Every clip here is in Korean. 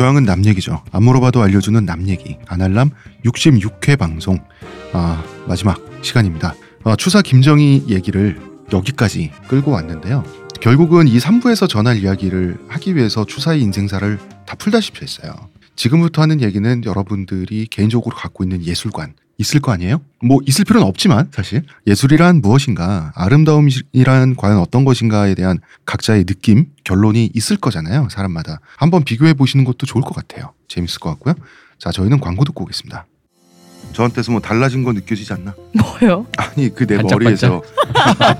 교양은 남 얘기죠. 안 물어봐도 알려주는 남 얘기. 아날람 66회 방송 아, 마지막 시간입니다. 아, 추사 김정희 얘기를 여기까지 끌고 왔는데요. 결국은 이 3부에서 전할 이야기를 하기 위해서 추사의 인생사를 다 풀다시피 했어요. 지금부터 하는 얘기는 여러분들이 개인적으로 갖고 있는 예술관 있을 거 아니에요? 뭐 있을 필요는 없지만 사실 예술이란 무엇인가, 아름다움이란 과연 어떤 것인가에 대한 각자의 느낌, 결론이 있을 거잖아요. 사람마다 한번 비교해 보시는 것도 좋을 것 같아요. 재밌을 것 같고요. 자, 저희는 광고 듣고 오겠습니다. 저한테서 뭐 달라진 거 느껴지지 않나? 뭐요? 아니 그 내? 머리에서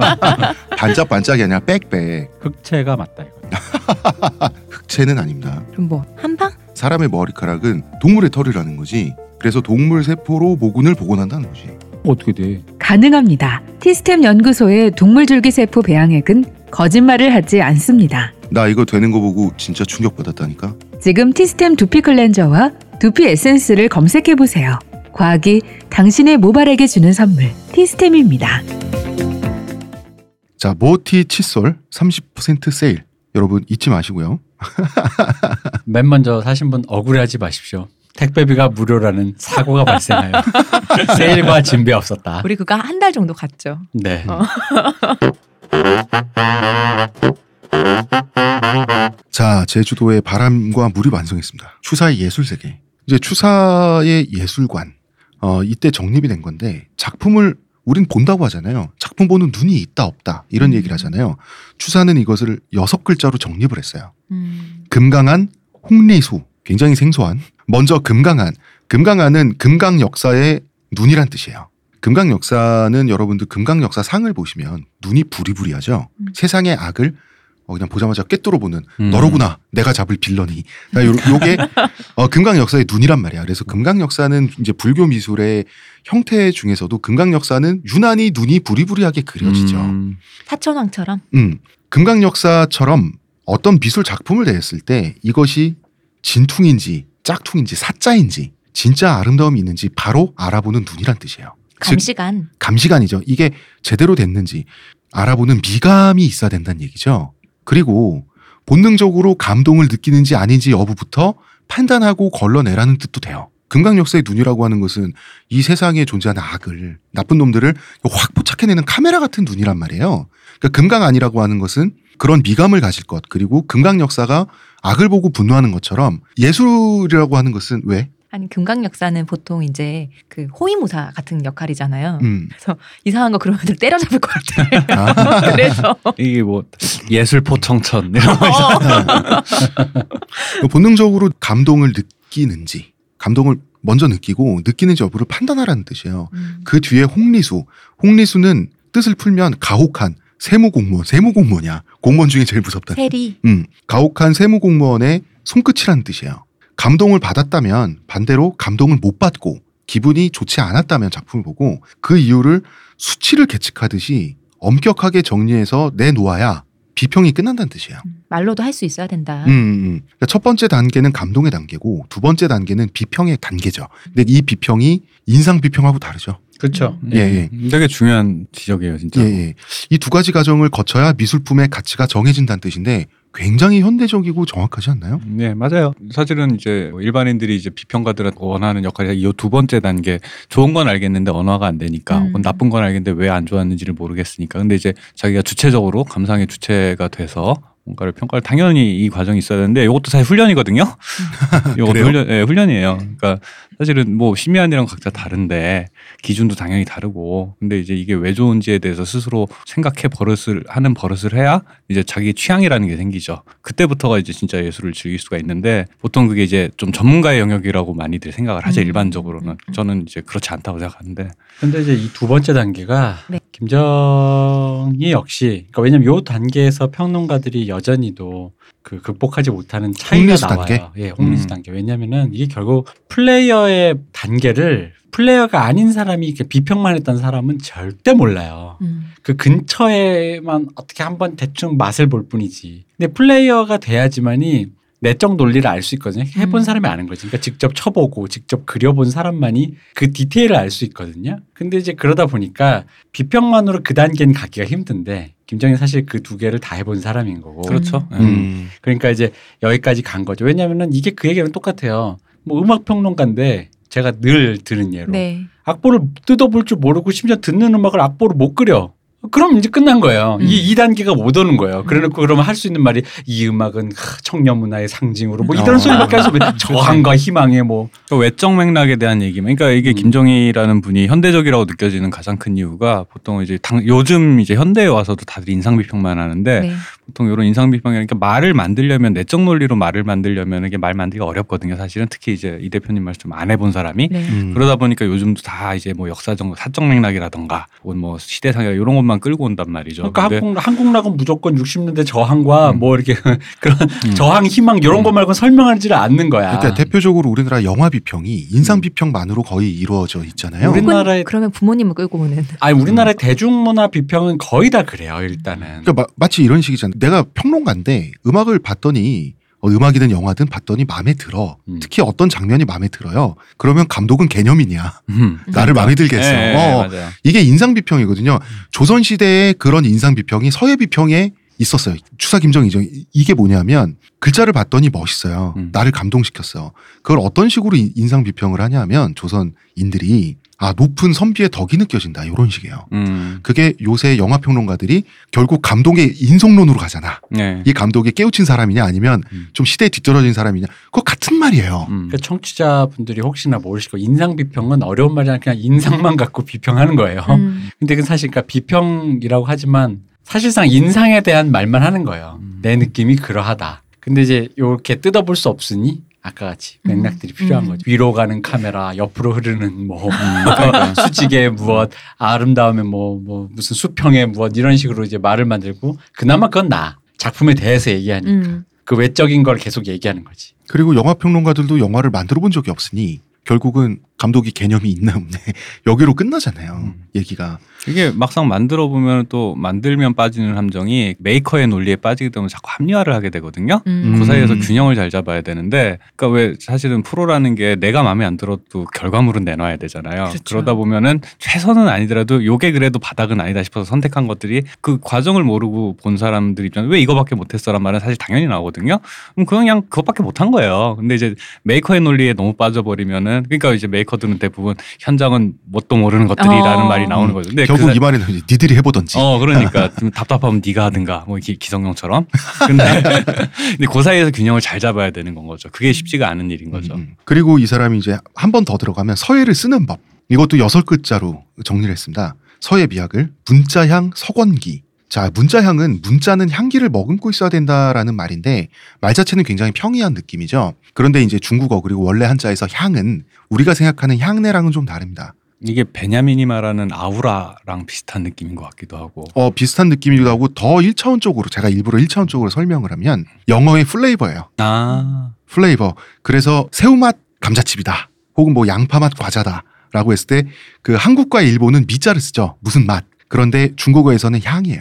반짝반짝이 아니라 빽빽 흑채가 맞다 이거. 흑채는 아닙니다. 그럼 뭐 한방? 사람의 머리카락은 동물의 털이라는 거지. 그래서 동물 세포로 모근을 복원한다는 거지. 어떻게 돼? 가능합니다. 티스템 연구소의 동물 줄기 세포 배양액은 거짓말을 하지 않습니다. 나 이거 되는 거 보고 진짜 충격받았다니까. 지금 티스템 두피 클렌저와 두피 에센스를 검색해 보세요. 과학이 당신의 모발에게 주는 선물 티스템입니다. 자, 모티 칫솔 30% 세일. 여러분 잊지 마시고요. 맨 먼저 사신 분 억울해하지 마십시오. 택배비가 무료라는 사고가 발생하여 세일과 진배 없었다. 우리 그거 한 달 정도 갔죠. 네. 어. 자, 제주도의 바람과 물이 완성했습니다. 추사의 예술 세계. 이제 추사의 예술관. 어, 이때 정립이 된 건데 작품을 우린 본다고 하잖아요. 작품 보는 눈이 있다 없다 이런 음. 얘기를 하잖아요. 추사는 이것을 여섯 글자로 정립을 했어요. 음. 금강한 홍리수 굉장히 생소한 먼저 금강한 금강한은 금강 역사의 눈이란 뜻이에요. 금강 역사는 여러분들 금강 역사 상을 보시면 눈이 부리부리하죠. 음. 세상의 악을 어, 그냥 보자마자 꿰뚫어 보는 음. 너로구나 내가 잡을 빌런이 나 요, 요게 어, 금강 역사의 눈이란 말이야. 그래서 금강 역사는 이제 불교 미술의 형태 중에서도 금강 역사는 유난히 눈이 부리부리하게 그려지죠. 음, 사천왕처럼 음, 금강 역사처럼 어떤 미술 작품을 대했을 때 이것이 진퉁인지 짝퉁인지 사자인지 진짜 아름다움이 있는지 바로 알아보는 눈이란 뜻이에요. 즉 감시관. 감시관이죠. 이게 제대로 됐는지 알아보는 미감이 있어야 된다는 얘기죠. 그리고 본능적으로 감동을 느끼는지 아닌지 여부부터 판단하고 걸러내라는 뜻도 돼요. 금강 역사의 눈이라고 하는 것은 이 세상에 존재하는 악을 나쁜 놈들을 확 포착해내는 카메라 같은 눈이란 말이에요. 그러니까 금강 아니라고 하는 것은 그런 미감을 가질 것 그리고 금강 역사가 악을 보고 분노하는 것처럼 예술이라고 하는 것은 왜? 아니 금강 역사는 보통 이제 그 호위무사 같은 역할이잖아요. 음. 이상한 거 그러면 때려잡을 것 같아. 아. 그래서 이게 뭐 예술 포청천 이런 거 있잖아요. 본능적으로 감동을 느끼는지 감동을 먼저 느끼고 느끼는지 여부를 판단하라는 뜻이에요. 음. 그 뒤에 홍리수. 홍리수는 뜻을 풀면 가혹한 세무공무원. 세무공무원이야. 공무원 중에 제일 무섭다. 세리 음, 가혹한 세무공무원의 손끝이라는 뜻이에요. 감동을 받았다면 반대로 감동을 못 받고 기분이 좋지 않았다면 작품을 보고 그 이유를 수치를 계측하듯이 엄격하게 정리해서 내놓아야 비평이 끝난다는 뜻이에요. 음, 말로도 할 수 있어야 된다. 음, 음. 그러니까 첫 번째 단계는 감동의 단계고 두 번째 단계는 비평의 단계죠. 근데 이 비평이 인상 비평하고 다르죠. 그렇죠. 예, 예. 되게 중요한 지적이에요, 진짜. 예, 예. 이 두 가지 과정을 거쳐야 미술품의 가치가 정해진다는 뜻인데 굉장히 현대적이고 정확하지 않나요? 네, 맞아요. 사실은 이제 일반인들이 이제 비평가들은 원하는 역할이 이 두 번째 단계 좋은 건 알겠는데 언어가 안 되니까 음. 혹은 나쁜 건 알겠는데 왜 안 좋았는지를 모르겠으니까. 근데 이제 자기가 주체적으로 감상의 주체가 돼서 뭔가를 평가를 당연히 이 과정이 있어야 되는데 이것도 사실 훈련이거든요. 이것도? 훈련, 예, 훈련이에요. 그러니까 사실은 뭐 심의안이랑 각자 다른데 기준도 당연히 다르고 근데 이제 이게 왜 좋은지에 대해서 스스로 생각해 버릇을 하는 버릇을 해야 이제 자기 취향이라는 게 생기죠. 그때부터가 이제 진짜 예술을 즐길 수가 있는데 보통 그게 이제 좀 전문가의 영역이라고 많이들 생각을 하죠 음. 일반적으로는 음. 저는 이제 그렇지 않다고 생각하는데 근데 이제 이 두 번째 단계가 네. 김정희 역시 그러니까 왜냐면 요 단계에서 평론가들이 여전히도 그 극복하지 못하는 차이가 나와요. 단계? 예, 홍리수 음. 단계. 왜냐면은 이게 결국 플레이어의 단계를 플레이어가 아닌 사람이 이렇게 비평만 했던 사람은 절대 몰라요. 음. 그 근처에만 어떻게 한번 대충 맛을 볼 뿐이지. 근데 플레이어가 돼야지만이 내적 논리를 알 수 있거든요. 해본 음. 사람이 아는 거지. 그러니까 직접 쳐보고 직접 그려본 사람만이 그 디테일을 알 수 있거든요. 근데 이제 그러다 보니까 비평만으로 그 단계는 가기가 힘든데 김정희 사실 그 두 개를 다 해본 사람인 거고. 그렇죠. 음. 음. 음. 그러니까 이제 여기까지 간 거죠. 왜냐하면은 이게 그 얘기랑 똑같아요. 뭐 음악 평론가인데 제가 늘 드는 예로 네. 악보를 뜯어볼 줄 모르고 심지어 듣는 음악을 악보로 못 그려. 그럼 이제 끝난 거예요. 음. 이 2단계가 못 오는 거예요. 그래놓고 그러면 할 수 있는 말이 이 음악은 하, 청년 문화의 상징으로 뭐 이런 어. 소리밖에 할 수 없어요. 저항과 희망의 뭐 그 외적 맥락에 대한 얘기만. 그러니까 이게 음. 김정희라는 분이 현대적이라고 느껴지는 가장 큰 이유가 보통 이제 당, 요즘 이제 현대에 와서도 다들 인상 비평만 하는데 네. 보통 이런 인상 비평이니까 말을 만들려면 내적 논리로 말을 만들려면 이게 말 만들기가 어렵거든요. 사실은 특히 이제 이 대표님 말씀 안 해본 사람이 네. 음. 그러다 보니까 요즘도 다 이제 뭐 역사적 사적 맥락이라던가 혹은 뭐 시대상이라 이런 것만 끌고 온단 말이죠. 그러니까 한국 한국 락은 무조건 60년대 저항과 음. 뭐 이렇게 그런 음. 저항 희망 이런 음. 거 말고 설명하지를 않는 거야. 그러니까 대표적으로 우리나라 영화 비평이 인상 비평만으로 거의 이루어져 있잖아요. 우리- 우리나라의- 그러면 부모님을 끌고 오는. 아니 우리나라의 대중문화 비평은 거의 다 그래요. 일단은. 그러니까 마, 마치 이런 식이잖아요. 내가 평론가인데 음악을 봤더니 어, 음악이든 영화든 봤더니 마음에 들어. 음. 특히 어떤 장면이 마음에 들어요. 그러면 감독은 개념이냐? 음. 나를 마음에 들게 했어. 예, 예, 어, 맞아요. 이게 인상 비평이거든요. 조선 시대의 그런 인상 비평이 서예 비평에 있었어요. 추사 김정이죠. 이- 이게 뭐냐면 글자를 봤더니 멋있어요. 음. 나를 감동시켰어. 그걸 어떤 식으로 인- 인상 비평을 하냐면 조선인들이 아 높은 선비의 덕이 느껴진다 이런 식이에요. 음. 그게 요새 영화 평론가들이 결국 감독의 인성론으로 가잖아. 네. 이 감독이 깨우친 사람이냐 아니면 음. 좀 시대에 뒤떨어진 사람이냐. 그거 같은 말이에요. 음. 그러니까 청취자분들이 혹시나 모르시고 인상 비평은 어려운 말이 아니라 그냥 인상만 갖고 비평하는 거예요. 음. 근데 그 사실 그러니까 비평이라고 하지만 사실상 인상에 대한 말만 하는 거예요. 음. 내 느낌이 그러하다. 근데 이제 이렇게 뜯어볼 수 없으니 아까 같이 음. 맥락들이 필요한 음. 거죠. 위로 가는 카메라, 옆으로 흐르는 뭐 그러니까. 수직의 무엇, 아름다움의 뭐, 뭐 무슨 수평의 무엇 이런 식으로 이제 말을 만들고 그나마 그건 나. 작품에 대해서 얘기하니까 음. 그 외적인 걸 계속 얘기하는 거지. 그리고 영화 평론가들도 영화를 만들어 본 적이 없으니 결국은 감독이 개념이 있나 없네 여기로 끝나잖아요. 음. 얘기가. 이게 막상 만들어 보면 또 만들면 빠지는 함정이 메이커의 논리에 빠지게 되면 자꾸 합리화를 하게 되거든요. 음. 그 사이에서 음. 균형을 잘 잡아야 되는데, 그러니까 왜 사실은 프로라는 게 내가 마음에 안 들어도 결과물은 내놔야 되잖아요. 그렇죠. 그러다 보면은 최선은 아니더라도 요게 그래도 바닥은 아니다 싶어서 선택한 것들이 그 과정을 모르고 본 사람들 입장에 왜 이거밖에 못했어란 말은 사실 당연히 나오거든요. 그럼 그냥 그것밖에 못한 거예요. 근데 이제 메이커의 논리에 너무 빠져버리면은 그러니까 이제 메이커 들은 대부분 현장은 뭣도 모르는 것들이라는 어. 말이 나오는 거죠. 근데 결국 그 사- 이 말에는 이제 니들이 해보던지. 어, 그러니까 좀 답답하면 네가 하든가 뭐 기, 기성용처럼. 근데 근데 그 사이에서 균형을 잘 잡아야 되는 건 거죠. 그게 쉽지가 않은 일인 거죠. 음, 음. 그리고 이 사람이 이제 한 번 더 들어가면 서예를 쓰는 법. 이것도 여섯 글자로 정리를 했습니다. 서예 비약을 문자향 서권기. 자, 문자향은 문자는 향기를 머금고 있어야 된다라는 말인데 말 자체는 굉장히 평이한 느낌이죠. 그런데 이제 중국어 그리고 원래 한자에서 향은 우리가 생각하는 향내랑은 좀 다릅니다. 이게 베냐민이 말하는 아우라랑 비슷한 느낌인 것 같기도 하고. 어, 비슷한 느낌이기도 하고 더 1차원적으로 제가 일부러 1차원적으로 설명을 하면 영어의 플레이버예요. 아, 플레이버. 그래서 새우맛 감자칩이다. 혹은 뭐 양파맛 과자다 라고 했을 때 그 한국과 일본은 미자를 쓰죠. 무슨 맛. 그런데 중국어에서는 향이에요.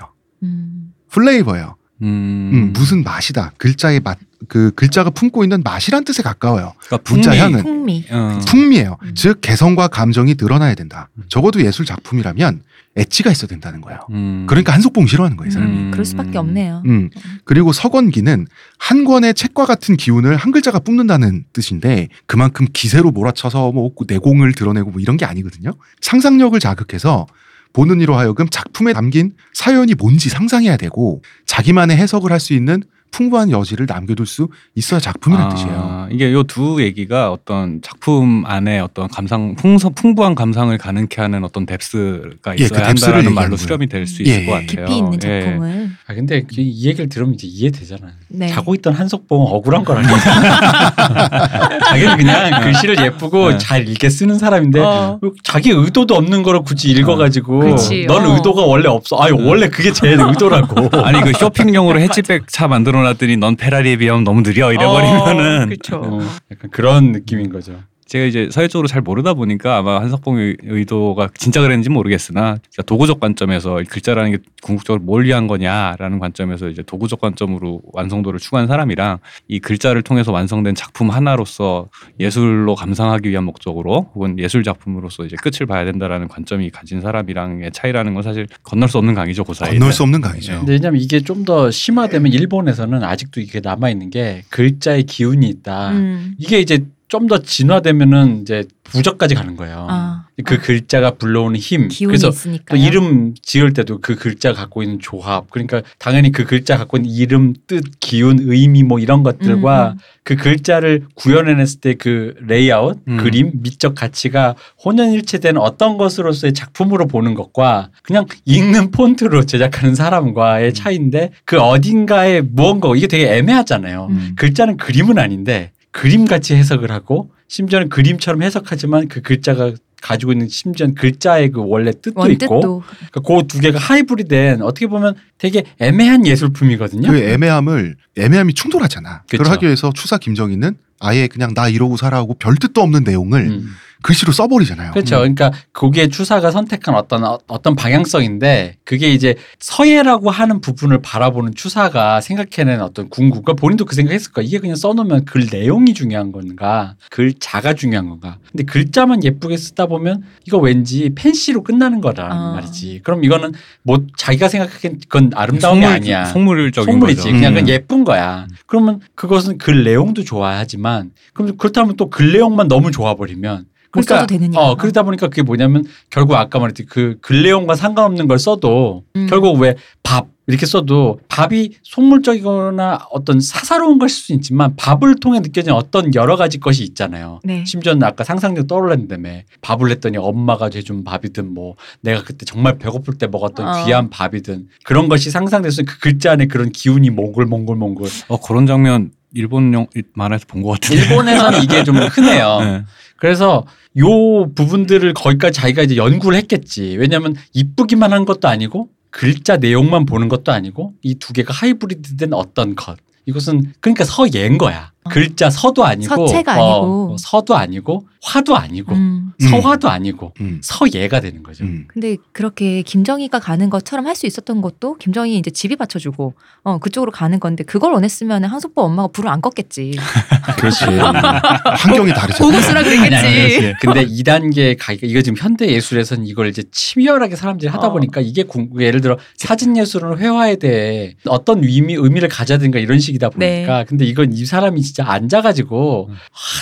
음. 플레이버예요. 음, 음, 무슨 맛이다. 글자의 맛. 그 글자가 품고 있는 맛이란 뜻에 가까워요. 그러니까 문자 풍미. 향은 풍미. 어. 풍미예요. 음. 즉 개성과 감정이 드러나야 된다. 적어도 예술 작품이라면 엣지가 있어야 된다는 거예요. 음. 그러니까 한속봉 싫어하는 거예요, 이 사람이. 음. 그럴 수밖에 없네요. 음. 그리고 서건기는 한 권의 책과 같은 기운을 한 글자가 뿜는다는 뜻인데 그만큼 기세로 몰아쳐서 뭐 내공을 드러내고 뭐 이런 게 아니거든요. 상상력을 자극해서 보는 이로 하여금 작품에 담긴 사연이 뭔지 상상해야 되고 자기만의 해석을 할 수 있는 풍부한 여지를 남겨둘 수 있어야 작품이라는 아, 뜻이에요. 이게 요 두 얘기가 어떤 작품 안에 어떤 감상 풍서 풍부한 감상을 가능케 하는 어떤 뎁스가 예, 있어야 그 뎁스를 한다는 말로 거예요. 수렴이 될수 예, 있을 것 예. 같아요. 깊이 있는 예. 작품을. 아 근데 그- 이 얘기를 들으면 이제 이해되잖아요. 네. 자고 있던 한석봉 억울한 거라니까. 자기는 그냥 글씨를 예쁘고 네. 잘 읽게 쓰는 사람인데 어. 자기 의도도 없는 거를 굳이 읽어가지고 그치, 넌 어. 의도가 원래 없어. 아유 원래 그게 제 의도라고. 아니 그 쇼핑용으로 해치백 차 만들어 놨더니 넌 페라리에 비하면 너무 느려 이래버리면은 그렇죠. 어, 약간 그런 느낌인 거죠. 제가 이제 사회적으로 잘 모르다 보니까 아마 한석봉의 의도가 진짜 그랬는지 모르겠으나 도구적 관점에서 이 글자라는 게 궁극적으로 뭘 위한 거냐라는 관점에서 이제 도구적 관점으로 완성도를 추구한 사람이랑 이 글자를 통해서 완성된 작품 하나로서 예술로 감상하기 위한 목적으로 혹은 예술 작품으로서 이제 끝을 봐야 된다라는 관점이 가진 사람이랑의 차이라는 건 사실 건널 수 없는 강이죠 그 사이에. 건널 수 없는 강이죠. 근데 왜냐면 이게 좀 더 심화되면 일본에서는 아직도 이게 남아 있는 게 글자의 기운이 있다. 음. 이게 이제 좀 더 진화되면은 이제 부적까지 가는 거예요. 아. 그 글자가 불러오는 힘. 기운이 그래서 있으니까. 또 이름 지을 때도 그 글자 갖고 있는 조합. 그러니까 당연히 그 글자 갖고 있는 이름, 뜻, 기운, 의미 뭐 이런 것들과 음, 음. 그 글자를 구현해냈을 때 그 레이아웃, 음. 그림, 미적 가치가 혼연일체된 어떤 것으로서의 작품으로 보는 것과 그냥 읽는 폰트로 제작하는 음. 사람과의 차이인데 그 어딘가에 무언가 이게 되게 애매하잖아요. 음. 글자는 그림은 아닌데 그림 같이 해석을 하고 심지어는 그림처럼 해석하지만 그 글자가 가지고 있는 심지어는 글자의 그 원래 뜻도 있고 원뜻도 그러니까 그 두 개가 하이브리드된 어떻게 보면 되게 애매한 예술품이거든요. 그 애매함을 애매함이 충돌하잖아. 그걸 그쵸. 하기 위해서 추사 김정희는 아예 그냥 나 이러고 살아하고 별 뜻도 없는 내용을 음. 글씨로 써버리잖아요. 그렇죠. 그러니까 그게 추사가 선택한 어떤 어- 어떤 방향성인데 그게 이제 서예라고 하는 부분을 바라보는 추사가 생각해낸 어떤 궁극. 그러니까 본인도 그 생각했을 거야. 이게 그냥 써놓으면 글 내용이 중요한 건가, 글자가 중요한 건가. 근데 글자만 예쁘게 쓰다 보면 이거 왠지 팬시로 끝나는 거란 아. 말이지. 그럼 이거는 뭐 자기가 생각하기엔 그건 아름다운 게 속물- 아니야. 속물적인 속물이지. 거죠. 그냥 음. 그건 예쁜 거야. 그러면 그것은 글 내용도 좋아하지만 그럼 그렇다면 또 글 내용만 너무 좋아 버리면 글 써도 되느냐. 어 그러다 보니까 그게 뭐냐면 결국 아까 말했듯이 그글 내용과 상관없는 걸 써도 음. 결국 왜 밥 이렇게 써도 밥이 속물적이거나 어떤 사사로운 것일 수 있지만 밥을 통해 느껴지는 어떤 여러 가지 것이 있잖아요. 네. 심지어는 아까 상상력 떠올랐는다며 밥을 했더니 엄마가 해준 밥이든 뭐 내가 그때 정말 배고플 때 먹었던 어. 귀한 밥이든 그런 것이 상상돼서 그 글자 안에 그런 기운이 몽글몽글몽글 어 그런 장면 일본 영 만화에서 본 것 같은데. 일본에서는 이게 좀 흔해요. 네. 그래서 요 부분들을 거기까지 자기가 이제 연구를 했겠지. 왜냐하면 이쁘기만 한 것도 아니고 글자 내용만 보는 것도 아니고 이 두 개가 하이브리드된 어떤 것. 이것은 그러니까 서예인 거야. 어. 글자 서도 아니고 서체가 어, 아니고. 어, 서도 아니고 화도 아니고 음. 서화도 아니고 음. 서예가 되는 거죠. 음. 근데 그렇게 김정희가 가는 것처럼 할 수 있었던 것도 김정희 이제 집이 받쳐주고 어 그쪽으로 가는 건데 그걸 원했으면 한석보 엄마가 불을 안 껐겠지. 그렇지. 환경이 다르잖아. 보고 쓰라 아니, 아니, 그랬겠지. 근데 2단계 가기가 이거 지금 현대 예술에서는 이걸 이제 치밀하게 사람들이 하다 어. 보니까 이게 궁- 예를 들어 사진 예술은 회화에 대해 어떤 의미 의미를 가져야 되는가 이런 식이다 보니까 근데 이건 이 사람이 진짜 앉아가지고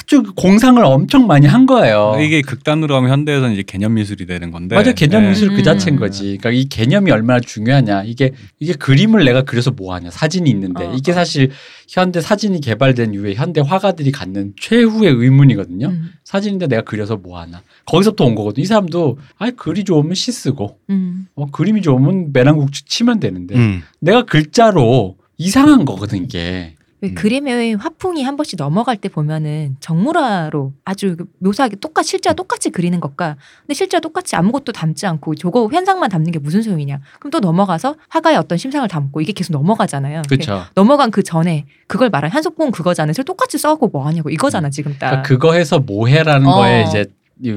아주 그 공상을 엄청 많이 한 거예요. 이게 극단으로 하면 현대에서는 이제 개념 미술이 되는 건데. 맞아 개념 네. 미술 그 음. 자체인 거지. 그러니까 이 개념이 얼마나 중요하냐. 이게 이게 그림을 내가 그려서 뭐 하냐. 사진이 있는데 어, 이게 어. 사실 현대 사진이 개발된 이후에 현대 화가들이 갖는 최후의 의문이거든요. 음, 사진인데 내가 그려서 뭐 하나. 거기서부터 온 거거든. 이 사람도 아 글이 좋으면 시 쓰고 음. 어, 그림이 좋으면 매랑국지 치면 되는데 음. 내가 글자로 이상한 거거든 이게. 왜 음. 그림의 화풍이 한 번씩 넘어갈 때 보면은 정물화로 아주 그 묘사하게 똑같이 실제와 똑같이 그리는 것과 근데 실제와 똑같이 아무것도 담지 않고 저거 현상만 담는 게 무슨 소용이냐 그럼 또 넘어가서 화가의 어떤 심상을 담고 이게 계속 넘어가잖아요 그렇죠. 넘어간 그 전에 그걸 말한 한석봉 그거잖아요 그래서 똑같이 써고 뭐 하냐고 이거잖아 지금 딱 그러니까 그거 해서 뭐해라는 어. 거에 이제 이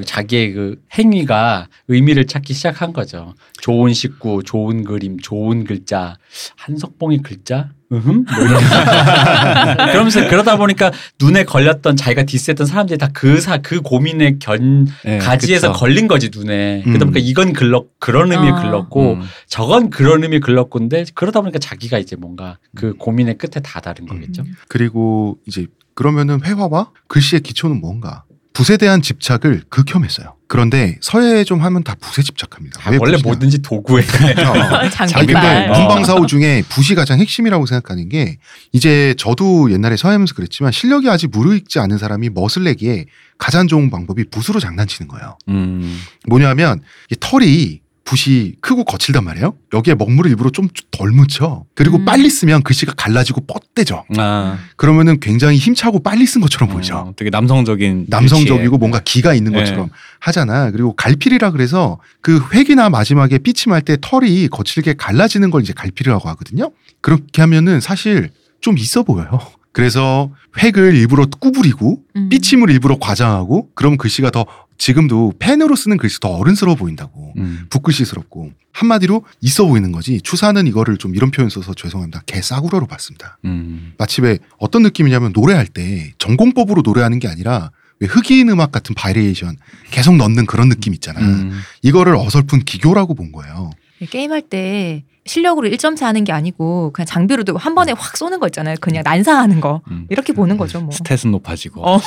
자기의 그 행위가 의미를 찾기 시작한 거죠. 좋은 식구, 좋은 그림, 좋은 글자, 한석봉의 글자, 으흠, 뭐. 그러면서 그러다 보니까 눈에 걸렸던 자기가 디스했던 사람들이 다 그 사 그 고민의 견 네, 가지에서 그쵸. 걸린 거지 눈에. 그러다 음. 보니까 이건 글렀 그런 의미에 어. 글렀고 음. 저건 그런 의미에 글렀건데 그러다 보니까 자기가 이제 뭔가 그 고민의 끝에 다다른 거겠죠. 음. 그리고 이제 그러면은 회화와 글씨의 기초는 뭔가? 붓에 대한 집착을 극혐했어요. 그런데 서예 좀 하면 다 붓에 집착합니다. 아, 왜 원래 붓이냐? 뭐든지 도구에 어. 아, 자, 근데 장비빨 어. 문방사호 중에 붓이 가장 핵심이라고 생각하는 게 이제 저도 옛날에 서예하면서 그랬지만 실력이 아직 무르익지 않은 사람이 멋을 내기에 가장 좋은 방법이 붓으로 장난치는 거예요. 음. 뭐냐면 이 털이 붓이 크고 거칠단 말이에요. 여기에 먹물을 일부러 좀 덜 묻혀. 그리고 음. 빨리 쓰면 글씨가 갈라지고 뻗대죠. 아. 그러면은 굉장히 힘차고 빨리 쓴 것처럼 보이죠. 어, 되게 남성적인 남성적이고 글씨에. 뭔가 기가 있는 네. 것처럼 하잖아. 그리고 갈필이라 그래서 그 획이나 마지막에 삐침할 때 털이 거칠게 갈라지는 걸 이제 갈필이라고 하거든요. 그렇게 하면은 사실 좀 있어 보여요. 그래서 획을 일부러 구부리고 음. 삐침을 일부러 과장하고 그럼 글씨가 더 지금도 펜으로 쓰는 글씨 더 어른스러워 보인다고 음. 붓글씨스럽고 한마디로 있어 보이는 거지 추사는 이거를 좀 이런 표현 써서 죄송합니다 개싸구려로 봤습니다 음. 마치 왜 어떤 느낌이냐면 노래할 때 정공법으로 노래하는 게 아니라 왜 흑인 음악 같은 variation 계속 넣는 그런 느낌 있잖아 음. 이거를 어설픈 기교라고 본 거예요 게임할 때 실력으로 1점차 하는 게 아니고 그냥 장비로 들고 한 번에 확 쏘는 거 있잖아요. 그냥 난사하는 거. 음. 이렇게 보는 거죠, 뭐. stat은 높아지고. 어.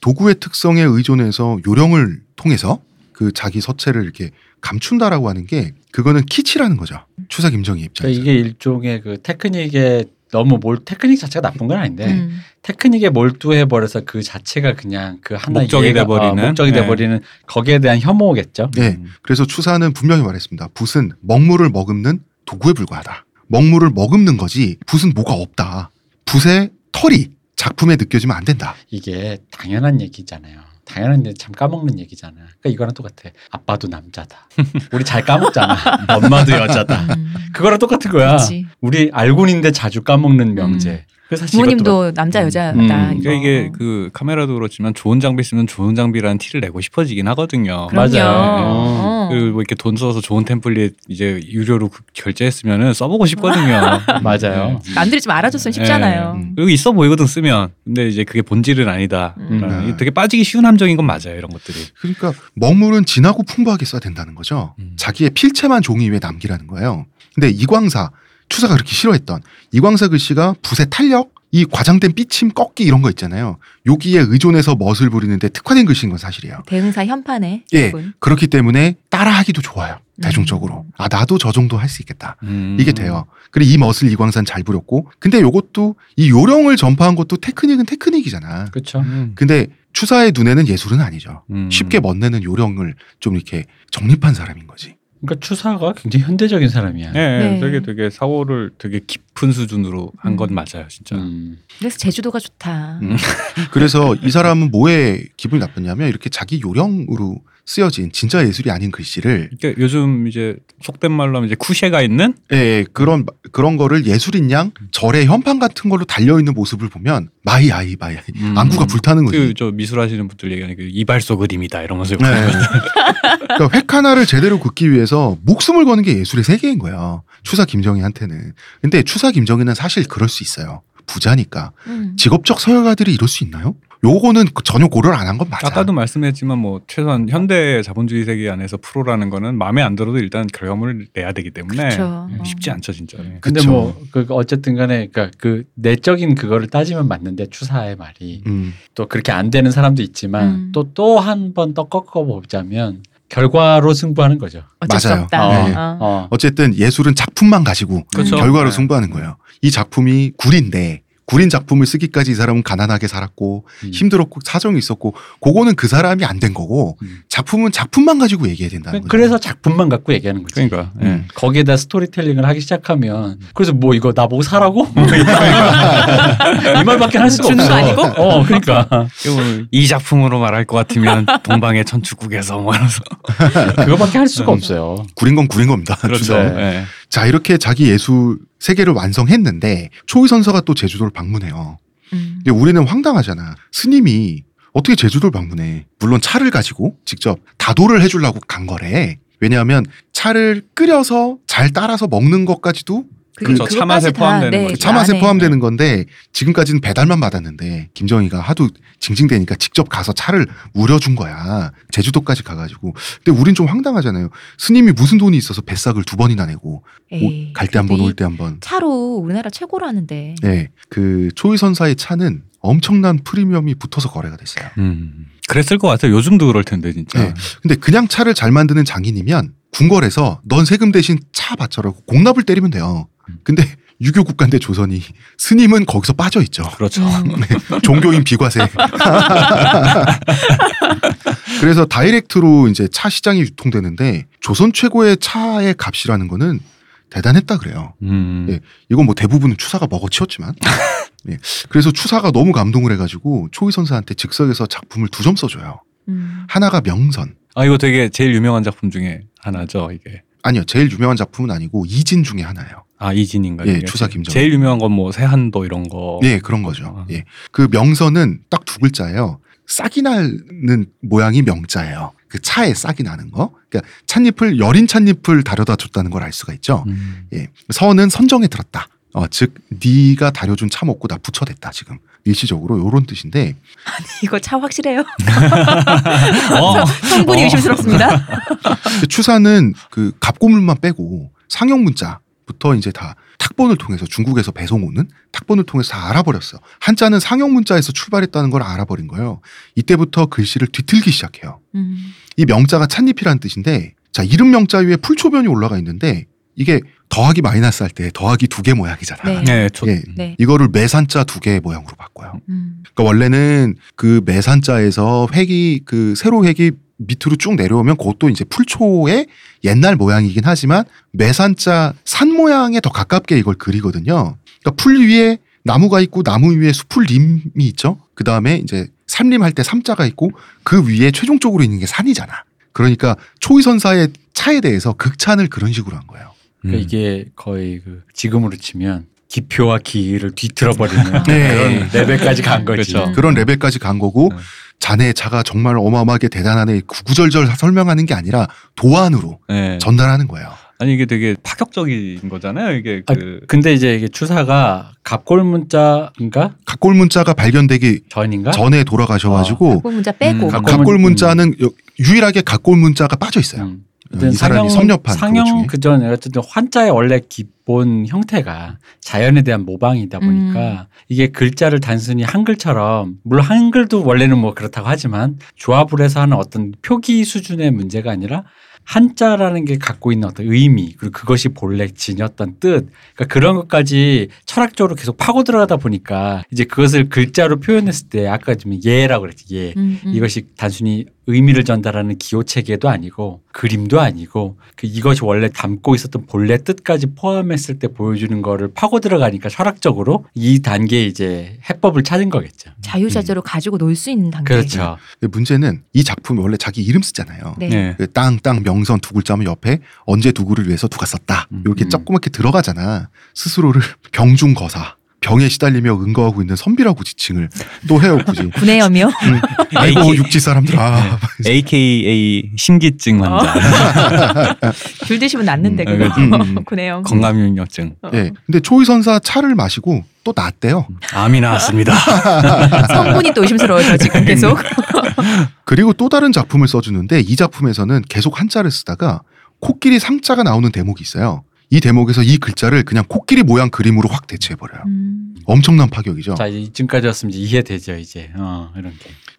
도구의 특성에 의존해서 요령을 통해서 그 자기 서체를 이렇게 감춘다라고 하는 게 그거는 키치라는 거죠. 추사 김정희 입장에서. 그러니까 이게 일종의 그 테크닉에 너무 몰 테크닉 자체가 나쁜 건 아닌데 음. 테크닉에 몰두해 버려서 그 자체가 그냥 그 하나 목적이 이해가- 돼버리는? 어, 목적이 네. 돼 버리는 거기에 대한 혐오겠죠. 네. 음. 그래서 추사는 분명히 말했습니다. 붓은 먹물을 머금는 도구에 불과하다. 먹물을 머금는 거지 붓은 뭐가 없다. 붓의 털이 작품에 느껴지면 안 된다. 이게 당연한 얘기잖아요. 당연한데 참 까먹는 얘기잖아. 그러니까 이거랑 똑같아. 아빠도 남자다. 우리 잘 까먹잖아. 엄마도 여자다. 음. 그거랑 똑같은 거야. 그치. 우리 알고는데 자주 까먹는 명제. 이것도 부모님도 남자 여자다. 음. 이거. 그러니까 이게 그 카메라도 그렇지만 좋은 장비 쓰면 좋은 장비라는 티를 내고 싶어지긴 하거든요. 맞아요. 어. 그리고 뭐 이렇게 돈 써서 좋은 템플릿 이제 유료로 그- 결제했으면은 써보고 싶거든요. 맞아요. 네. 남들이 좀 알아줬으면 쉽잖아요. 음. 그리고 있어 보이거든 쓰면. 근데 이제 그게 본질은 아니다. 음. 네. 되게 빠지기 쉬운 함정인 건 맞아요. 이런 것들이. 그러니까 먹물은 진하고 풍부하게 써야 된다는 거죠. 음. 자기의 필체만 종이 위에 남기라는 거예요. 근데 이광사 추사가 그렇게 싫어했던 이광사 글씨가 붓의 탄력, 이 과장된 삐침, 꺾기 이런 거 있잖아요. 여기에 의존해서 멋을 부리는데 특화된 글씨인 건 사실이에요. 대응사 현판에 예. 부분. 그렇기 때문에 따라하기도 좋아요. 대중적으로. 음. 아 나도 저 정도 할 수 있겠다. 음. 이게 돼요. 그리고 이 멋을 이광산 잘 부렸고, 근데 요것도 이 요령을 전파한 것도 테크닉은 테크닉이잖아. 그렇죠. 음. 근데 추사의 눈에는 예술은 아니죠. 음. 쉽게 멋내는 요령을 좀 이렇게 정립한 사람인 거지. 그러니까 추사가 굉장히 현대적인 사람이야. 네, 네. 되게 되게 사고를 되게 깊은 수준으로 한건 음. 맞아요, 진짜. 음. 그래서 제주도가 좋다. 음. 그래서 이 사람은 뭐에 기분이 나빴냐면 이렇게 자기 요령으로 쓰여진 진짜 예술이 아닌 글씨를 그러니까 요즘 이제 속된 말로 하면 이제 쿠세가 있는 예, 그런 그런 거를 예술인 양 절의 현판 같은 걸로 달려 있는 모습을 보면 my eye my eye 음. 안구가 불타는 거지. 그저 미술하시는 분들 얘기하는 그 이발소 그림이다 이러면서 네. 그러니까 획 하나를 제대로 긋기 위해서 목숨을 거는 게 예술의 세계인 거예요. 추사 김정희한테는. 근데 추사 김정희는 사실 그럴 수 있어요. 부자니까. 음. 직업적 서열가들이 이럴 수 있나요? 요거는 그 전혀 고려를 안 한 건 맞아. 아까도 말씀했지만 뭐 최소한 현대 자본주의 세계 안에서 프로라는 거는 마음에 안 들어도 일단 결과물을 내야 되기 때문에 그쵸. 예, 어. 쉽지 않죠 진짜. 예. 근데. 뭐 그 어쨌든 간에 그러니까 그 내적인 그거를 따지면 맞는데 추사의 말이 음. 또 그렇게 안 되는 사람도 있지만 음. 또또 한 번 더 꺾어 보자면 결과로 승부하는 거죠. 수 맞아요. 없다. 네. 어. 어. 어쨌든 예술은 작품만 가지고 그렇죠. 결과로 네. 승부하는 거예요. 이 작품이 굴인데 구린 작품을 쓰기까지 이 사람은 가난하게 살았고 음. 힘들었고 사정이 있었고 그거는 그 사람이 안 된 거고 음. 작품은 작품만 가지고 얘기해야 된다는 거죠. 그래서 작품만 갖고 얘기하는 거지. 그러니까 예. 음. 거기에다 스토리텔링을 하기 시작하면 그래서 뭐 이거 나뭐 사라고? 뭐이 말밖에 할 수가 없어. 거 아니고? 어, 그러니까 그리고 이 작품으로 말할 것 같으면 동방의 천축국에서 뭐 이러면서 그거밖에 할 수가 음. 없어요. 구린 건 구린 겁니다. 그렇죠. 예. 자 이렇게 자기 예술 세계를 완성했는데 초이 선서가 또 제주도를 방문해요. 음. 근데 우리는 황당하잖아. 스님이 어떻게 제주도를 방문해? 물론 차를 가지고 직접 다도를 해주려고 간 거래. 왜냐하면 차를 끓여서 잘 따라서 먹는 것까지도 그렇죠. 차맛에 다, 포함되는 네, 거죠. 그 차맛에 안에. 포함되는 건데 지금까지는 배달만 받았는데 김정희가 하도 징징대니까 직접 가서 차를 우려준 거야. 제주도까지 가가지고. 근데 우린 좀 황당하잖아요. 스님이 무슨 돈이 있어서 뱃삭을 두 번이나 내고 갈 때 한 번 올 때 한 번. 차로 우리나라 최고라는데. 네, 그 초이선사의 차는 엄청난 프리미엄이 붙어서 거래가 됐어요. 음. 그랬을 것 같아요. 요즘도 그럴 텐데 진짜. 네. 근데 그냥 차를 잘 만드는 장인이면 궁궐에서 넌 세금 대신 차 바쳐라고 공납을 때리면 돼요. 근데 유교 국가인데 조선이 스님은 거기서 빠져 있죠. 그렇죠. 음. 종교인 비과세. 그래서 다이렉트로 이제 차 시장이 유통되는데 조선 최고의 차의 값이라는 거는 대단했다 그래요. 음. 예. 이건 뭐 대부분은 추사가 먹어치웠지만. 예. 그래서 추사가 너무 감동을 해가지고 초이 선사한테 즉석에서 작품을 두 점 써줘요. 음. 하나가 명선. 아 이거 되게 제일 유명한 작품 중에 하나죠. 이게. 아니요, 제일 유명한 작품은 아니고 이진 중에 하나예요. 아 이진인가? 예? 추사 김정일. 제일 유명한 건 뭐 세한도 이런 거. 예, 그런 거죠. 아. 예. 그 명서는 딱 두 글자예요. 싹이 나는 모양이 명자예요. 그 차에 싹이 나는 거. 그러니까 찻잎을 여린 찻잎을 다려다 줬다는 걸 알 수가 있죠. 음. 예. 선은 선정에 들었다. 어, 즉 네가 다려준 차 먹고 나 부처됐다 지금 일시적으로 요런 뜻인데 이거 차 확실해요. 어. 성분이 어. 의심스럽습니다. 그 추사는 그 갑고물만 빼고 상용 문자부터 이제 다 탁본을 통해서 중국에서 배송 오는 탁본을 통해서 다 알아버렸어. 한자는 상용 문자에서 출발했다는 걸 알아버린 거예요. 이때부터 글씨를 뒤틀기 시작해요. 음. 이 명자가 찻잎이라는 뜻인데 자 이름 명자 위에 풀초변이 올라가 있는데 이게 더하기 마이너스 할 때 더하기 두 개 모양이잖아. 네. 네, 저, 예. 네. 이거를 매산자 두 개의 모양으로 바꿔요. 음. 그러니까 원래는 그 매산자에서 획이 그 세로 획이 밑으로 쭉 내려오면 그것도 이제 풀초의 옛날 모양이긴 하지만 매산자 산 모양에 더 가깝게 이걸 그리거든요. 그러니까 풀 위에 나무가 있고 나무 위에 수풀림이 있죠. 그 다음에 이제 산림 할 때 삼자가 있고 그 위에 최종적으로 있는 게 산이잖아. 그러니까 초이선사의 차에 대해서 극찬을 그런 식으로 한 거예요. 음. 그러니까 이게 거의 그 지금으로 치면 기표와 기를 뒤틀어버리는 네. 그런 레벨까지 간 거지. 그렇죠. 그런 레벨까지 간 거고 네. 자네 차가 정말 어마어마하게 대단하네 구구절절 설명하는 게 아니라 도안으로 네. 전달하는 거예요. 아니 이게 되게 파격적인 거잖아요. 이게 아, 그 근데 이제 이게 추사가 갑골 문자인가 각골 문자가 발견되기 전인가? 전에 돌아가셔 가지고 각본 문자 빼고 음, 문- 문자는 여- 유일하게 각골 문자가 빠져 있어요. 음. 이 사람이 섭렵한 중에. 상형 그전에 어쨌든 환자의 원래 기본 형태가 자연에 대한 모방이다 보니까 이게 글자를 단순히 한글처럼 물론 한글도 원래는 뭐 그렇다고 하지만 조합을 해서 하는 어떤 표기 수준의 문제가 아니라 한자라는 게 갖고 있는 어떤 의미 그리고 그것이 본래 지녔던 뜻 그러니까 그런 것까지 철학적으로 계속 파고 들어가다 보니까 이제 그것을 글자로 표현했을 때 아까 좀 예라고 그랬지 예 음, 음. 이것이 단순히 의미를 전달하는 기호 체계도 아니고 그림도 아니고 그 이것이 원래 담고 있었던 본래 뜻까지 포함했을 때 보여주는 거를 파고 들어가니까 철학적으로 이 단계에 이제 해법을 찾은 거겠죠. 자유자재로 가지고 놀 수 있는 단계. 그렇죠. 근데 문제는 이 작품이 원래 자기 이름 쓰잖아요. 네. 네. 그 땅, 땅, 명선 두 글자면 옆에 언제 누구를 위해서 누가 썼다. 음. 이렇게 음. 조그맣게 들어가잖아. 스스로를 병중거사, 병에 시달리며 응거하고 있는 선비라고 지칭을 또 해요, 굳이. 분해염이요. 음, 아이고, AK. 육지 사람들 아. AKA 신기증 환자, 줄 드시면 낫는데 음, 그거. 음, 음. 분해염. 건강염려증, 어. 예. 근데 초이 선사 차를 마시고 또 낫대요. 암이 나왔습니다. 성분이 또 의심스러워져 지금 계속. 그리고 또 다른 작품을 써주는데 이 작품에서는 계속 한자를 쓰다가 코끼리 상자가 나오는 대목이 있어요. 이 대목에서 이 글자를 그냥 코끼리 모양 그림으로 확 대체해버려요. 음. 엄청난 파격이죠. 자 이쯤까지 왔으면 이제 이해되죠 이제 어, 이런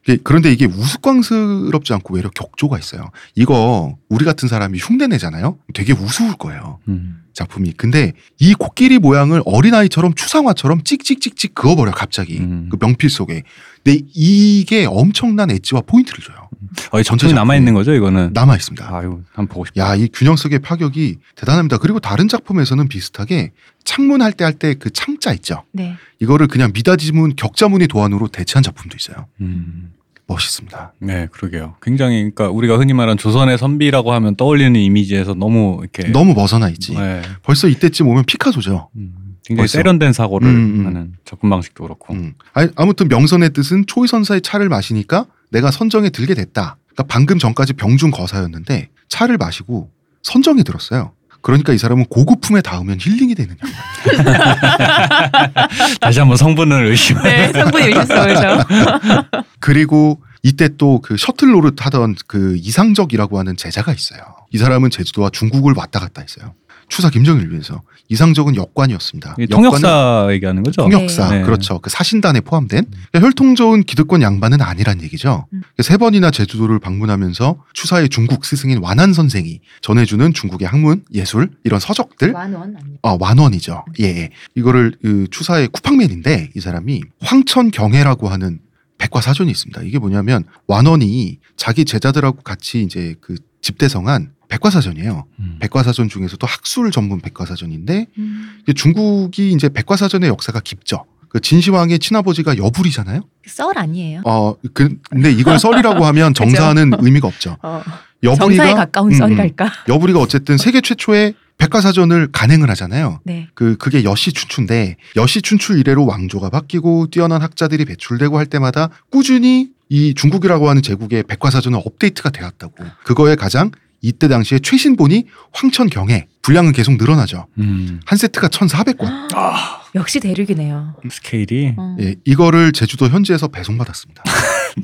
게. 그런데 이게 우스꽝스럽지 않고 외려 격조가 있어요. 이거 우리 같은 사람이 흉내내잖아요. 되게 우스울 거예요. 음. 작품이. 근데 이 코끼리 모양을 어린아이처럼 추상화처럼 찍찍찍찍 그어버려 갑자기 음. 그 명필 속에. 근데 이게 엄청난 엣지와 포인트를 줘요. 어, 이 전통이 전체 남아 있는 거죠, 이거는. 남아 있습니다. 아유, 한번 보고 싶다. 야, 이 균형 속의 파격이 대단합니다. 그리고 다른 작품에서는 비슷하게 창문 할 때 할 때 그 창자 있죠. 네. 이거를 그냥 미닫이문 격자무늬 도안으로 대체한 작품도 있어요. 음. 멋있습니다. 네, 그러게요. 굉장히 그러니까 우리가 흔히 말하는 조선의 선비라고 하면 떠올리는 이미지에서 너무 이렇게 너무 벗어나 있지. 네. 벌써 이때쯤 오면 피카소죠. 음, 굉장히 벌써. 세련된 사고를 음, 음. 하는 접근 방식도 그렇고. 음. 아니, 아무튼 명선의 뜻은 초이선사의 차를 마시니까 내가 선정에 들게 됐다. 그러니까 방금 전까지 병중 거사였는데 차를 마시고 선정에 들었어요. 그러니까 이 사람은 고급품에 닿으면 힐링이 되느냐. 다시 한번 성분을 의심해. 네, 성분이 의심스러워져. 그리고 이때 또 그 셔틀 노릇 하던 그 이상적이라고 하는 제자가 있어요. 이 사람은 제주도와 중국을 왔다 갔다 했어요. 추사 김정일을 위해서. 이상적은 역관이었습니다. 통역사 얘기하는 거죠. 통역사 네. 그렇죠. 그 사신단에 포함된 그러니까 혈통 좋은 기득권 양반은 아니란 얘기죠. 음. 세 번이나 제주도를 방문하면서 추사의 중국 스승인 완한 선생이 전해주는 중국의 학문, 예술 이런 서적들 만원 아니에요. 아, 완원이죠. 예, 예. 이거를 그 추사의 쿠팡맨인데 이 사람이 황천 경해라고 하는 백과사전이 있습니다. 이게 뭐냐면 완원이 자기 제자들하고 같이 이제 그 집대성한 백과사전이에요. 음. 백과사전 중에서도 학술 전문 백과사전인데 음. 중국이 이제 백과사전의 역사가 깊죠. 그 진시황의 친아버지가 여불이잖아요. 썰 아니에요. 어, 그, 근데 이걸 썰이라고 하면 정사는 의미가 없죠. 어. 여불이가 정사에 가까운 음, 음. 썰이랄까. 여불이가 어쨌든 세계 최초의 백과사전을 간행을 하잖아요. 네. 그 그게 여시 춘추인데 여시 춘추 이래로 왕조가 바뀌고 뛰어난 학자들이 배출되고 할 때마다 꾸준히 이 중국이라고 하는 제국의 백과사전은 업데이트가 되었다고. 그거에 가장 이때 당시에 최신본이 황천경에 분량은 계속 늘어나죠. 음. 한 세트가 1,400권. 아 역시 대륙이네요. 스케일이 어. 예, 이거를 제주도 현지에서 배송받았습니다.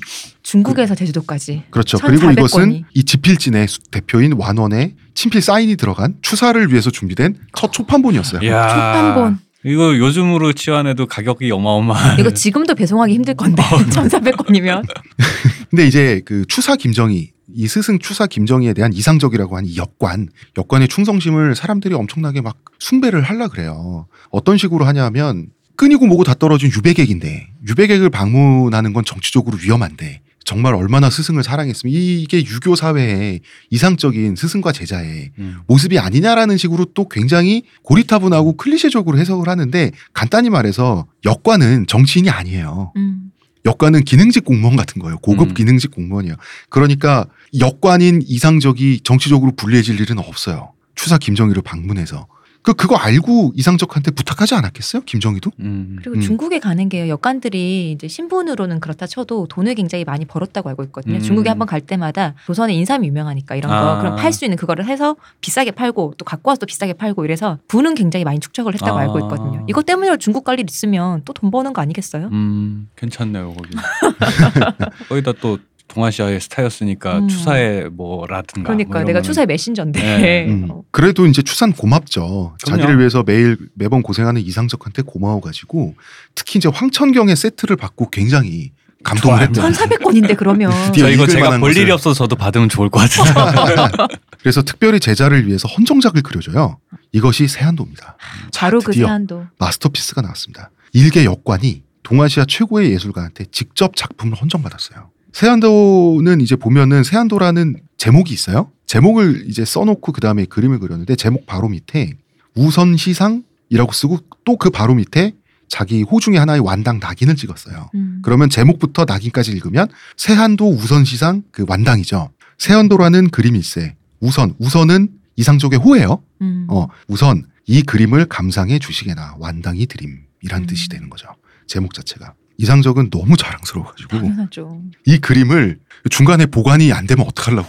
중국에서 제주도까지. 그렇죠. 그리고 1,400 이것은 권이. 이 지필진의 수- 대표인 완원의 친필 사인이 들어간 추사를 위해서 준비된 첫 초판본이었어요. 야 초판본. 이거 요즘으로 치환해도 가격이 어마어마한. 이거 지금도 배송하기 힘들 건데 어, 네. 1,400건이면. 근데 이제 그 추사 김정희 이 스승 추사 김정희에 대한 이상적이라고 하는 이 역관 역관의 충성심을 사람들이 엄청나게 막 숭배를 하려 그래요. 어떤 식으로 하냐면 끊이고 뭐고 다 떨어진 유배객인데 유배객을 방문하는 건 정치적으로 위험한데 정말 얼마나 스승을 사랑했으면 이게 유교 사회의 이상적인 스승과 제자의 음. 모습이 아니냐라는 식으로 또 굉장히 고리타분하고 클리셰적으로 해석을 하는데 간단히 말해서 역관은 정치인이 아니에요. 음. 역관은 기능직 공무원 같은 거예요. 고급 음. 기능직 공무원이에요. 그러니까 역관인 이상적이 정치적으로 불리해질 일은 없어요. 추사 김정희를 방문해서. 그 그거 알고 이상적한테 부탁하지 않았겠어요? 김정희도? 음. 그리고 음. 중국에 가는 게 역관들이 이제 신분으로는 그렇다 쳐도 돈을 굉장히 많이 벌었다고 알고 있거든요. 음. 중국에 한번 갈 때마다 조선의 인삼이 유명하니까 이런 거 아. 그럼 팔 수 있는 그거를 해서 비싸게 팔고 또 갖고 와서 또 비싸게 팔고 이래서 부는 굉장히 많이 축적을 했다고 아. 알고 있거든요. 이것 때문에 중국 갈 일 있으면 또 돈 버는 거 아니겠어요? 음, 괜찮네요 거기. 거기다 또 동아시아의 스타였으니까 음. 추사의 뭐라든가. 그러니까 뭐 내가 추사의 메신저인데. 네. 음. 어. 그래도 이제 추산 고맙죠. 그럼요. 자기를 위해서 매일 매번 고생하는 이상적한테 고마워가지고 특히 이제 황천경의 세트를 받고 굉장히 감동을. 했죠. 1,400건인데 그러면 드디어 저 이거 제가 볼 것을. 일이 없어서 저도 받으면 좋을 것 같은데. 그래서 특별히 제자를 위해서 헌정작을 그려줘요. 이것이 세한도입니다. 자, 바로 그 세한도. 마스터피스가 나왔습니다. 일개 역관이 동아시아 최고의 예술가한테 직접 작품을 헌정받았어요. 세한도는 이제 보면은 세한도라는 제목이 있어요. 제목을 이제 써놓고 그 다음에 그림을 그렸는데 제목 바로 밑에 우선 시상이라고 쓰고 또 그 바로 밑에 자기 호 중에 하나의 완당 낙인을 찍었어요. 음. 그러면 제목부터 낙인까지 읽으면 세한도 우선 시상 그 완당이죠. 세한도라는 그림일세. 우선 우선은 이상적의 호예요. 음. 어, 우선 이 그림을 감상해 주시게나 완당이 드림이란 음. 뜻이 되는 거죠. 제목 자체가. 이상적은 너무 자랑스러워가지고 당연하죠. 이 그림을 중간에 보관이 안 되면 어떡하려고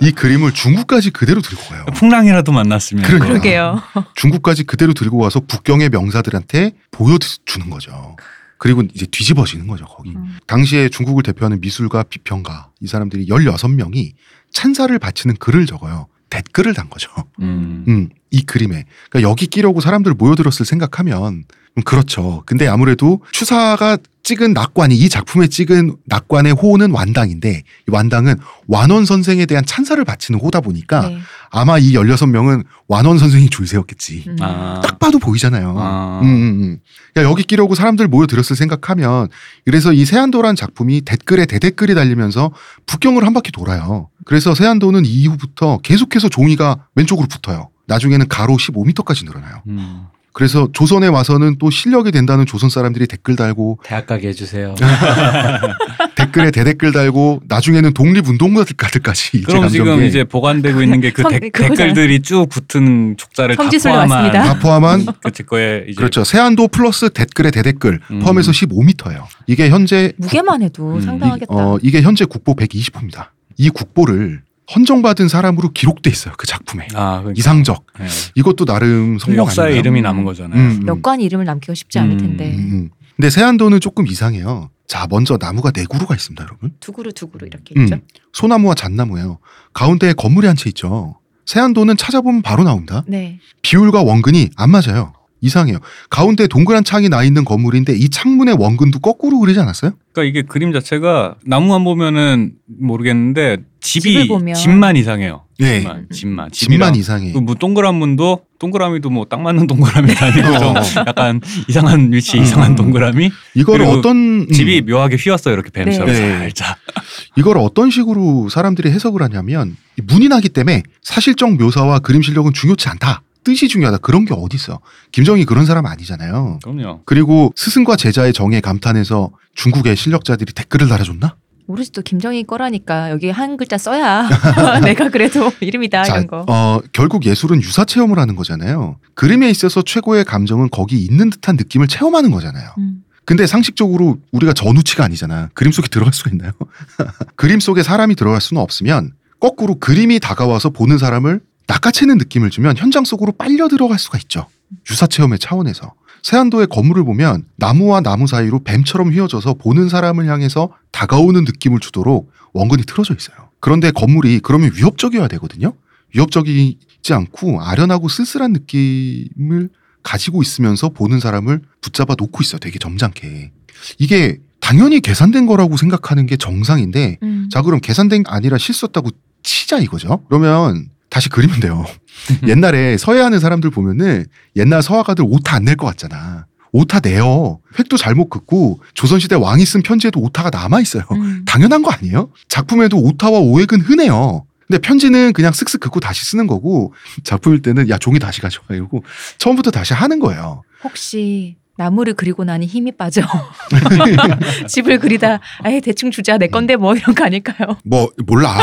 이 그림을 중국까지 그대로 들고 가요. 풍랑이라도 만났으면. 그러니까. 그러게요. 중국까지 그대로 들고 와서 북경의 명사들한테 보여주는 거죠. 그리고 이제 뒤집어지는 거죠, 거기. 음. 당시에 중국을 대표하는 미술가, 비평가 이 사람들이 16명이 찬사를 바치는 글을 적어요. 댓글을 단 거죠. 음. 음, 이 그림에. 그러니까 여기 끼려고 사람들 모여들었을 생각하면 음, 그렇죠. 근데 아무래도 추사가 찍은 낙관이 이 작품에 찍은 낙관의 호는 완당인데 이 완당은 완원 선생에 대한 찬사를 바치는 호다 보니까 네. 아마 이 16명은 완원 선생이 줄 세웠겠지. 음. 아. 딱 봐도 보이잖아요. 아. 음, 음, 음. 야, 여기 끼려고 사람들 모여들었을 생각하면 그래서 이 세안도란 작품이 댓글에 대댓글이 달리면서 북경을 한 바퀴 돌아요. 그래서 세안도는 이후부터 계속해서 종이가 왼쪽으로 붙어요. 나중에는 가로 15m까지 늘어나요. 음. 그래서 조선에 와서는 또 실력이 된다는 조선 사람들이 댓글 달고 대학 가게 해주세요. 댓글에 대댓글 달고 나중에는 독립운동가들까지 그럼 지금 이제 보관되고 있는 게 그. 댓글들이 쭉 붙은 족자를 다 포함한 왔습니다. 다 포함한 그제 거에 이제 그렇죠. 세안도 플러스 댓글에 대댓글 음. 포함해서 15m예요. 이게 현재 무게만 해도 음, 상당하겠다. 이, 어, 이게 현재 국보 120호입니다. 이 국보를 헌정받은 사람으로 기록돼 있어요. 그 작품에. 아, 그러니까. 이상적. 네. 이것도 나름 성공 역사의 아닌가요? 이름이 남은 거잖아요. 음, 음. 역관이 이름을 남기가 쉽지 않을 음, 텐데 음, 음. 근데 세안도는 조금 이상해요. 자, 먼저 나무가 네 그루가 있습니다, 여러분. 두 그루 두 그루 이렇게 음. 있죠. 소나무와 잣나무예요. 가운데에 건물이 한 채 있죠. 세안도는 찾아보면 바로 나옵니다. 네. 비율과 원근이 안 맞아요. 이상해요. 가운데 동그란 창이 나 있는 건물인데 이 창문의 원근도 거꾸로 그리지 않았어요? 그러니까 이게 그림 자체가 나무만 보면은 모르겠는데 집이. 집만 이상해요. 네. 집만 집만 집만 집이랑 이상해. 그뭐 동그란 문도 동그라미도 뭐 딱 맞는 동그라미 아니고 좀 어. 약간 이상한 위치 음. 이상한 동그라미 그리고 어떤 음, 집이 묘하게 휘었어요 이렇게 뱀처럼 네. 살짝 이걸 어떤 식으로 사람들이 해석을 하냐면 나기 때문에 사실적 묘사와 그림 실력은 중요치 않다. 뜻이 중요하다. 그런 게 어디 있어? 김정희 그런 사람 아니잖아요. 그럼요. 그리고 스승과 제자의 정에 감탄해서 중국의 실력자들이 댓글을 달아줬나? 모르지 또 김정희 거라니까 여기 한 글자 써야 내가 그래도 이름이다 자, 이런 거. 어, 결국 예술은 유사 체험을 하는 거잖아요. 그림에 있어서 최고의 감정은 거기 있는 듯한 느낌을 체험하는 거잖아요. 음. 근데 상식적으로 우리가 전우치가 아니잖아. 그림 속에 들어갈 수가 있나요? 그림 속에 사람이 들어갈 수는 없으면 거꾸로 그림이 다가와서 보는 사람을 낚아채는 느낌을 주면 현장 속으로 빨려 들어갈 수가 있죠. 유사 체험의 차원에서. 세안도의 건물을 보면 나무와 나무 사이로 뱀처럼 휘어져서 보는 사람을 향해서 다가오는 느낌을 주도록 원근이 틀어져 있어요. 그런데 건물이 그러면 위협적이어야 되거든요. 위협적이지 않고 아련하고 쓸쓸한 느낌을 가지고 있으면서 보는 사람을 붙잡아 놓고 있어요. 되게 점잖게. 이게 당연히 계산된 거라고 생각하는 게 정상인데 음. 자 그럼 계산된 게 아니라 실수였다고 치자 이거죠. 그러면 다시 그리면 돼요. 옛날에 서해하는 사람들 보면은 옛날 서화가들 오타 안 낼 것 같잖아. 오타 내요. 획도 잘못 긋고 조선시대 왕이 쓴 편지에도 오타가 남아 있어요. 음. 당연한 거 아니에요? 작품에도 오타와 오획은 흔해요. 근데 편지는 그냥 쓱쓱 긋고 다시 쓰는 거고 작품일 때는 야 종이 다시 가져와 이러고 처음부터 다시 하는 거예요. 혹시 나무를 그리고 나니 힘이 빠져 집을 그리다 아예 대충 주자 내 건데 뭐 이런 거 아닐까요? 뭐 몰라.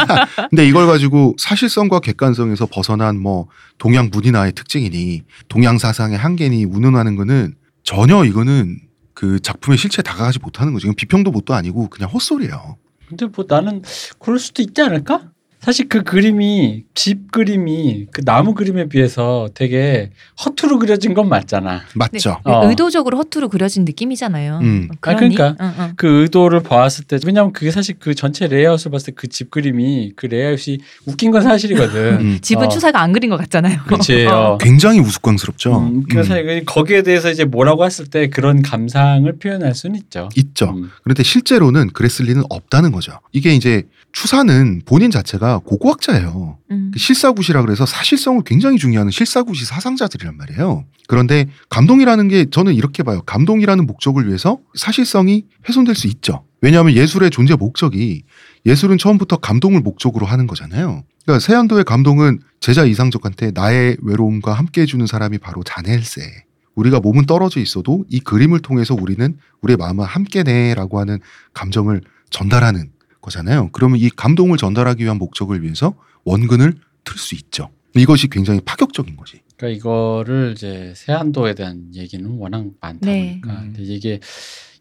근데 이걸 가지고 사실성과 객관성에서 벗어난 뭐 동양 문인화의 특징이니 동양 사상의 한계니 운운하는 거는 전혀 이거는 그 작품의 실체에 다가가지 못하는 거죠. 이건 비평도 못도 아니고 그냥 헛소리예요. 근데 뭐 나는 그럴 수도 있지 않을까? 사실 그 그림이 집 그림이 그 나무 그림에 비해서 되게 허투루 그려진 건 맞잖아. 맞죠? 네, 어. 의도적으로 허투루 그려진 느낌이잖아요. 음. 어, 아, 그러니? 그러니까. 응, 응. 그 의도를 봤을 때 왜냐면 그게 사실 그 전체 레이아웃을 봤을 때 그 집 그림이 그 레이아웃이 웃긴 건 사실이거든. 음. 집은 어. 추사가 안 그린 것 같잖아요. 그렇지. 어. 굉장히 우스꽝스럽죠. 음, 그래서 음. 거기에 대해서 이제 뭐라고 했을 때 그런 감상을 표현할 수는 있죠. 있죠. 음. 그런데 실제로는 그랬을 리는 없다는 거죠. 이게 이제 추사는 본인 자체가 고고학자예요. 음. 그 실사구시라 그래서 사실성을 굉장히 중요하는 실사구시 사상자들이란 말이에요. 그런데 감동이라는 게 저는 이렇게 봐요. 감동이라는 목적을 위해서 사실성이 훼손될 수 있죠. 왜냐하면 예술의 존재 목적이 예술은 처음부터 감동을 목적으로 하는 거잖아요. 그러니까 세안도의 감동은 제자 이상적한테 나의 외로움과 함께 해주는 사람이 바로 자넬세. 우리가 몸은 떨어져 있어도 이 그림을 통해서 우리는 우리의 마음을 함께내라고 하는 감정을 전달하는 거잖아요. 그러면 이 감동을 전달하기 위한 목적을 위해서 원근을 틀 수 있죠. 이것이 굉장히 파격적인 거지. 그러니까 이거를 이제 세안도에 대한 얘기는 워낙 많다 네. 보니까 음. 이게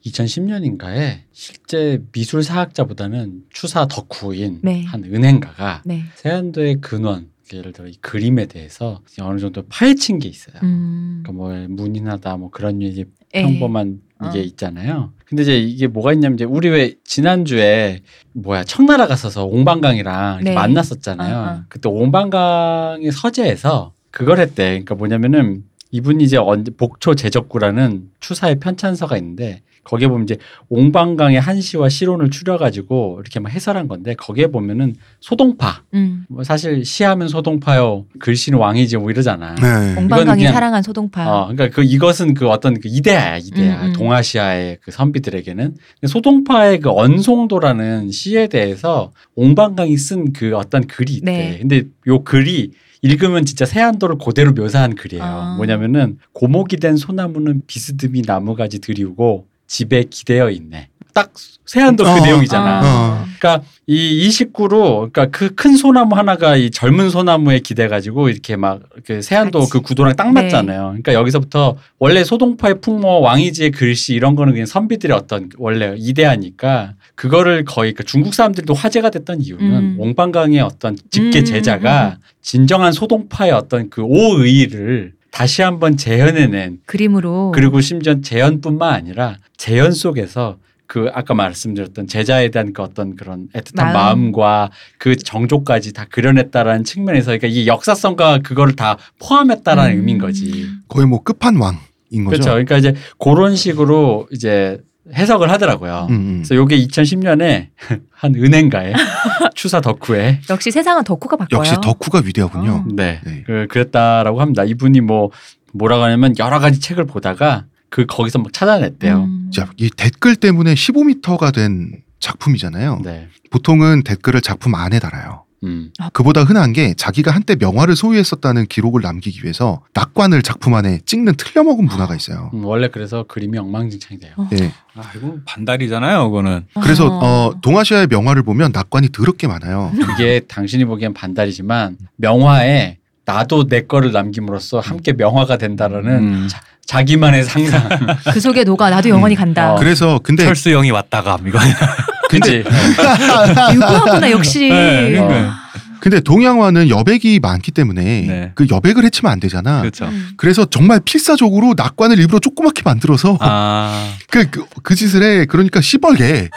2010년인가에 실제 미술 사학자보다는 추사 덕후인 네. 한 은행가가 네. 세안도의 근원 예를 들어 이 그림에 대해서 어느 정도 파헤친 게 있어요. 음. 그러니까 뭐 문인하다 뭐 그런 이제 예. 평범한 이게 어. 있잖아요. 근데 이제 이게 뭐가 있냐면 이제 우리 왜 지난주에 뭐야 청나라 갔어서 옹방강이랑 네. 만났었잖아요. 어, 어. 그때 옹방강의 서재에서 그걸 했대. 그러니까 뭐냐면은 이분이 이제 언제 복초 제적구라는 추사의 편찬서가 있는데 거기에 보면 이제 옹방강의 한시와 시론을 추려가지고 이렇게 막 해설한 건데 거기에 보면은 소동파 음. 뭐 사실 시하면 소동파요 글씨는 왕이지 뭐 이러잖아. 네. 옹방강이 사랑한 소동파. 어, 그러니까 그 이것은 그 어떤 그 이데아야, 이데아. 음, 음. 동아시아의 그 선비들에게는 소동파의 그 언송도라는 시에 대해서 옹방강이 쓴 그 어떤 글이 있대. 네. 근데 요 글이 읽으면 진짜 세안도를 그대로 묘사한 글이에요. 아. 뭐냐면은 고목이 된 소나무는 비스듬히 나무가지 들이우고 집에 기대어 있네. 딱 세안도 그 어. 내용이잖아. 어. 그러니까 이 29로 그러니까 그 큰 소나무 하나가 이 젊은 소나무에 기대 가지고 이렇게 막 그 세안도 같이. 그 구도랑 딱 네. 맞잖아요. 그러니까 여기서부터 원래 소동파의 풍모 왕이지의 글씨 이런 거는 그냥 선비들의 어떤 원래 이데아니까 그거를 거의 그 중국 사람들도 화제가 됐던 이유는 음. 옹방강의 어떤 직계 음, 제자가 진정한 소동파의 어떤 그 오의를 다시 한번 재현해낸 그림으로. 그리고 심지어 재현뿐만 아니라 재현 속에서 그 아까 말씀드렸던 제자에 대한 그 어떤 그런 애틋한 마음. 마음. 과그 정조까지 다 그려냈다라는 측면에서 그러니까 이 역사성과 그거를 다 포함했다라는 음. 의미인 거지. 거의 뭐 끝판왕인 거죠. 그렇죠. 그러니까 이제 그런 식으로 이제 해석을 하더라고요. 음, 음. 그래서 요게 2010년에 한 은행가의 추사 덕후에 역시 세상은 덕후가 바꿔요. 역시 덕후가 위대하군요. 어. 네, 네. 그 그랬다라고 합니다. 이분이 뭐 뭐라고 하냐면 여러 가지 책을 보다가 그 거기서 막 찾아냈대요. 음. 자, 이 댓글 때문에 15m가 된 작품이잖아요. 네. 보통은 댓글을 작품 안에 달아요. 음. 그보다 흔한 게 자기가 한때 명화를 소유했었다는 기록을 남기기 위해서 낙관을 작품 안에 찍는 틀려먹은 문화가 있어요. 음, 원래 그래서 그림이 엉망진창이 돼요. 어. 예. 아, 이거 반달이잖아요, 그거는. 그래서 어, 동아시아의 명화를 보면 낙관이 더럽게 많아요. 그게 당신이 보기엔 반달이지만 명화에 나도 내 거를 남김으로써 함께 명화가 된다라는 음. 자 기만의 상상. 그 속에 녹아 나도 영원히 간다. 어. 그래서 근데 철수 형이 왔다가 이거 그치? 유구하구나 역시. 네, 어. 그러니까. 근데 동양화는 여백이 많기 때문에 네. 그 여백을 해치면 안 되잖아. 그렇죠. 음. 그래서 정말 필사적으로 낙관을 일부러 조그맣게 만들어서 아, 그, 그, 그 짓을 해. 그러니까 시뻘게.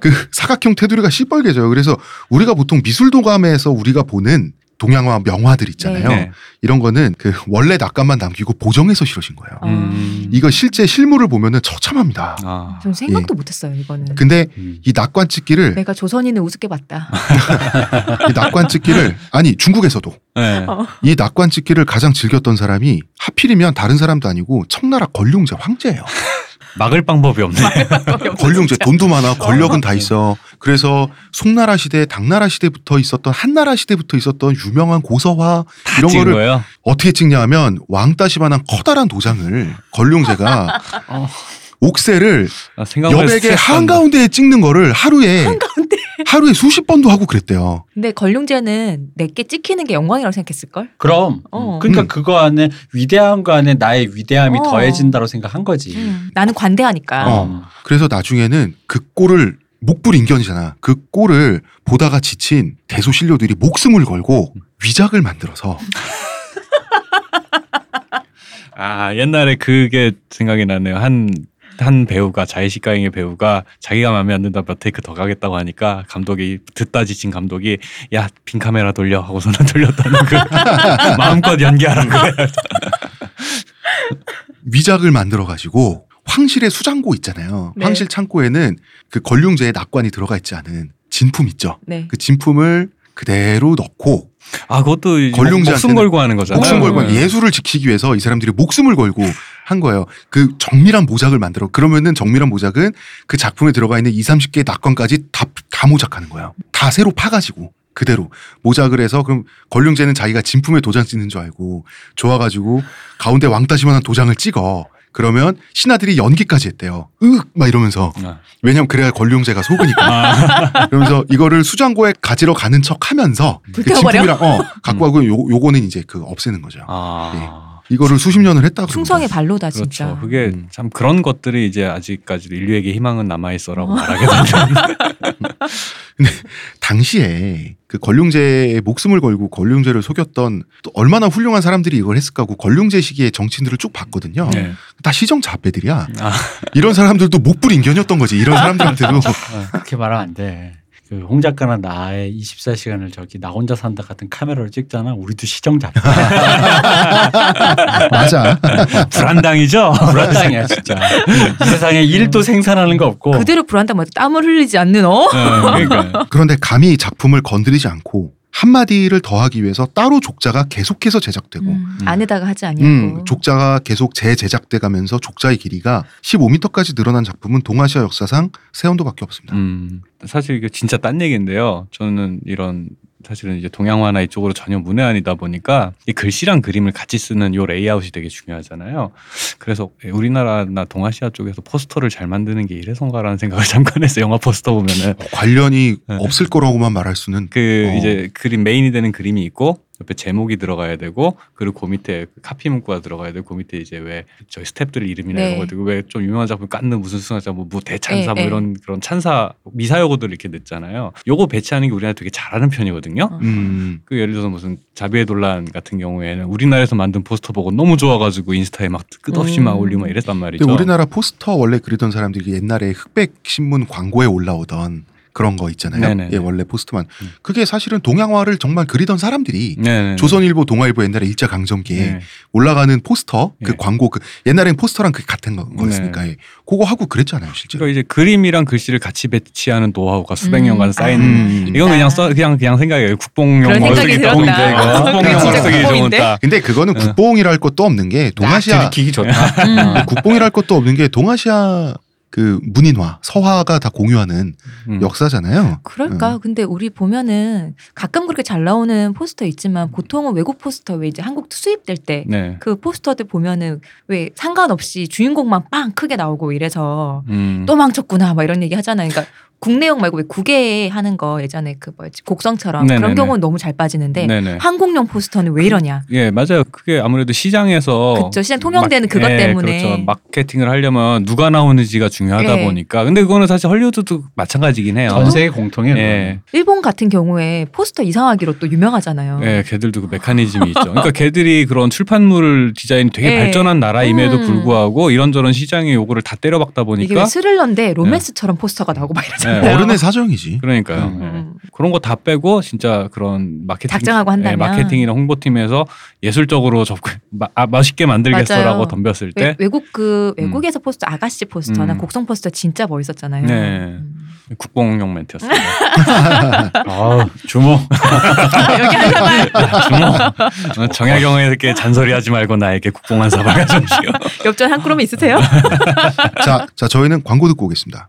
그 사각형 테두리가 시뻘개져요. 그래서 우리가 보통 미술도감에서 우리가 보는 동양화 명화들 있잖아요. 네. 이런 거는 그 원래 낙관만 남기고 보정해서 실으신 거예요. 어. 음. 이거 실제 실물을 보면은 처참합니다. 아. 좀 생각도 못했어요 이거는. 근데 음. 이 낙관 찍기를 내가 조선인을 우습게 봤다. 이 낙관 찍기를 아니 중국에서도 네. 어. 이 낙관 찍기를 가장 즐겼던 사람이 하필이면 다른 사람도 아니고 청나라 권룡제 황제예요. 막을 방법이 없네. 권룡제 돈도 많아 권력은 다 있어. 그래서 송나라 시대, 당나라 시대부터 있었던 한나라 시대부터 있었던 유명한 고서화 이런 거를 거예요. 어떻게 찍냐하면 왕따시만한 커다란 도장을 권룡제가 어. 옥새를 아, 여백의. 한가운데에 찍는 거를 하루에 한가운데. 하루에 수십 번도 하고 그랬대요. 근데 걸룡제는 내게 찍히는 게 영광이라고 생각했을 걸. 그럼. 어. 그러니까 음. 그거 안에 위대한 거 안에 나의 위대함이 어. 더해진다고 생각한 거지. 나는 관대하니까. 어. 음. 그래서 나중에는 그 꼴을 목불 인견이잖아. 그 꼴을 보다가 지친 대소신료들이 목숨을 걸고 위작을 만들어서 아 옛날에 그게 생각이 나네요. 한 한 배우가 자의식가잉의 배우가 자기가 마음에 안 든다 몇 테이크 더 가겠다고 하니까 감독이 듣다 지친 감독이 야 빈 카메라 돌려 하고서는 돌렸다는 그 마음껏 연기하는 거예요. 위작을 만들어 가지고 황실의 수장고 있잖아요. 네. 황실 창고에는 그 권룡제의 낙관이 들어가 있지 않은 진품 있죠. 네. 그 진품을 그대로 넣고 아 그것도 권룡제한테는 목숨 걸고 하는 거잖아요. 목숨 걸고 네. 예술을 지키기 위해서 이 사람들이 목숨을 걸고 한 거예요. 그 정밀한 모작을 만들어. 그러면은 정밀한 모작은 그 작품에 들어가 있는 2, 30개의 낙관까지 다, 다 모작하는 거예요. 다 새로 파가지고 그대로 모작을 해서 그럼 권룡제는 자기가 진품에 도장 찍는 줄 알고 좋아가지고 가운데 왕따시만한 도장을 찍어. 그러면 신하들이 연기까지 했대요. 으윽 막 이러면서 아. 왜냐면 그래야 권룡제가 속으니까. 그러면서 이거를 수장고에 가지러 가는 척하면서 그 불태워버려? 진품이랑 어 갖고 가고 요 요거는 이제 그 없애는 거죠. 아. 이거를 수십 년을 했다 그러는 충성의. 발로다 진짜. 그렇죠. 그게 음. 참 그런 것들이 이제 아직까지도 인류에게 희망은 남아 있어라고 어. 말하게 되는. 당시에 그 권룡제의 목숨을 걸고 권룡제를 속였던 또 얼마나 훌륭한 사람들이 이걸 했을까 하고 권룡제 시기의 정치인들을 쭉 봤거든요. 네. 다 시정 자배들이야. 아, 이런 사람들도 목불 인견이었던 거지. 이런 사람들한테도 어, 그렇게 말하면 안 돼. 그 홍 작가나 나의 24시간을 저기 나 혼자 산다 같은 카메라로 찍잖아. 우리도 시정자. 맞아. 불안당이죠. 불안당이야 진짜. 이 세상에 일도 생산하는 거 없고. 그대로 불안다 뭐 땀을 흘리지 않는 어? 네, 그러니까. 그런데 감히 작품을 건드리지 않고 한마디를 더하기 위해서 따로 족자가 계속해서 제작되고 음, 안에다가 하지 아니하고. 음, 족자가 계속 재제작돼 가면서 족자의 길이가 15m까지 늘어난 작품은 동아시아 역사상 세 언도밖에 없습니다. 음, 사실 이게 진짜 딴 얘기인데요. 저는 이런 사실은 이제 동양화나 이쪽으로 전혀 문외한이다 보니까 이 글씨랑 그림을 같이 쓰는 요 레이아웃이 되게 중요하잖아요. 그래서 우리나라나 동아시아 쪽에서 포스터를 잘 만드는 게 이래서인가라는 생각을 잠깐 했어요. 영화 포스터 보면은 관련이 네. 없을 거라고만 말할 수는 그 어. 이제 그림 메인이 되는 그림이 있고 옆에 제목이 들어가야 되고 그리고 그 밑에 카피 문구가 들어가야 되고 그 밑에 이제 왜 저희 스탭들 이름이나 네. 이런 거 들고 왜 좀 유명한 작품 깐느 무슨 수상자 뭐, 뭐 대찬사 네, 뭐 네. 이런 그런 찬사 미사여구들 이렇게 냈잖아요. 요거 배치하는 게 우리나라 되게 잘하는 편이거든요. 어. 음, 그 예를 들어서 무슨 자비에 돌란 같은 경우에는 우리나라에서 만든 포스터 보고 너무 좋아가지고 인스타에 막 끝없이 막 음. 올리고 막 이랬단 말이죠. 근데 우리나라 포스터 원래 그리던 사람들이 옛날에 흑백 신문 광고에 올라오던 그런 거 있잖아요. 네네네. 예, 원래 포스트만. 음. 그게 사실은 동양화를 정말 그리던 사람들이 네네. 조선일보, 동아일보 옛날에 일제 강점기에 네. 올라가는 포스터 그 네. 광고 그 옛날엔 포스터랑 그 같은 거- 거였으니까 예. 그거 하고 그랬잖아요, 실제로. 그러니까 이제 그림이랑 글씨를 같이 배치하는 노하우가 수백 음. 년간 쌓인 음. 이건 그냥 써 그냥 그냥 생각이에요. 국뽕용 이거 아, 국뽕용 국뽕인데? 딱. 근데 그거는 네. 국뽕이랄 것도 없는 게 동아시아 들키기 좋다. 음. 국뽕이랄 것도 없는 게 동아시아 그 문인화, 서화가 다 공유하는 음. 역사잖아요. 그럴까? 근데 우리 보면은 가끔 그렇게 잘 나오는 포스터 있지만 보통은 외국 포스터 왜 이제 한국 수입될 때 네. 그 포스터들 보면은 왜 상관없이 주인공만 빵 크게 나오고 이래서 음. 또 망쳤구나 막 이런 얘기 하잖아요. 그러니까 국내용 말고 왜 국외에 하는 거 예전에 그 뭐였지 곡성처럼 그런 네네네. 경우는 너무 잘 빠지는데 네네. 한국용 포스터는 왜 이러냐? 예, 맞아요. 그게 아무래도 시장에서 그쵸, 시장 통용되는 그것 예, 때문에. 그렇죠. 마케팅을 하려면 누가 나오는지가 중요하다 예. 보니까. 근데 그거는 사실 헐리우드도 마찬가지긴 해요. 전 세계 공통이에요. 예. 일본 같은 경우에 포스터 이상하기로 또 유명하잖아요. 예, 걔들도 그 메커니즘이 있죠. 그러니까 걔들이 그런 출판물 디자인이 되게 예. 발전한 나라임에도 음. 불구하고 이런저런 시장의 요구를 다 때려박다 이게 보니까 왜 스릴러인데 로맨스처럼 포스터가 나오고 막 이러잖아요. 네, 어른의 사정이지. 그러니까요. 음. 예. 음. 그런 거 다 빼고 진짜 그런 마케팅 작정하고 한다면. 예, 마케팅이나 홍보팀에서 예술적으로 접근 마, 아, 맛있게 만들겠어라고 맞아요. 덤볐을 왜- 때 외 국 그 외국에서 포스터 아가씨 포스터나 음. 곡성 포스터 진짜 멋있었잖아요. 네. 음. 국뽕용 멘트였습니다. 아, 주모. 여기 하나만 주모 어, 정약용에게 잔소리하지 말고 나에게 국뽕 한 사발 가져오시오. 엽전 한 그릇 있으세요? 자, 자 저희는 광고 듣고 오겠습니다.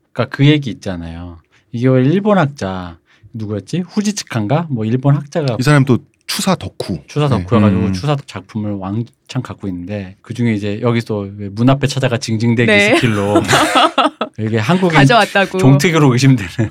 그러니까 그 얘기 있잖아요. 이게 왜 일본 학자 누구였지? 후지츠카인가? 뭐 일본 학자가 이 사람 또 추사 덕후. 추사 네. 덕후여가지고 음. 추사 작품을 왕창 갖고 있는데 그 중에 이제 여기서 왜 문 앞에 찾아가 징징대기 네. skill로 이게 한국인 가져왔다고. 종특으로 의심되는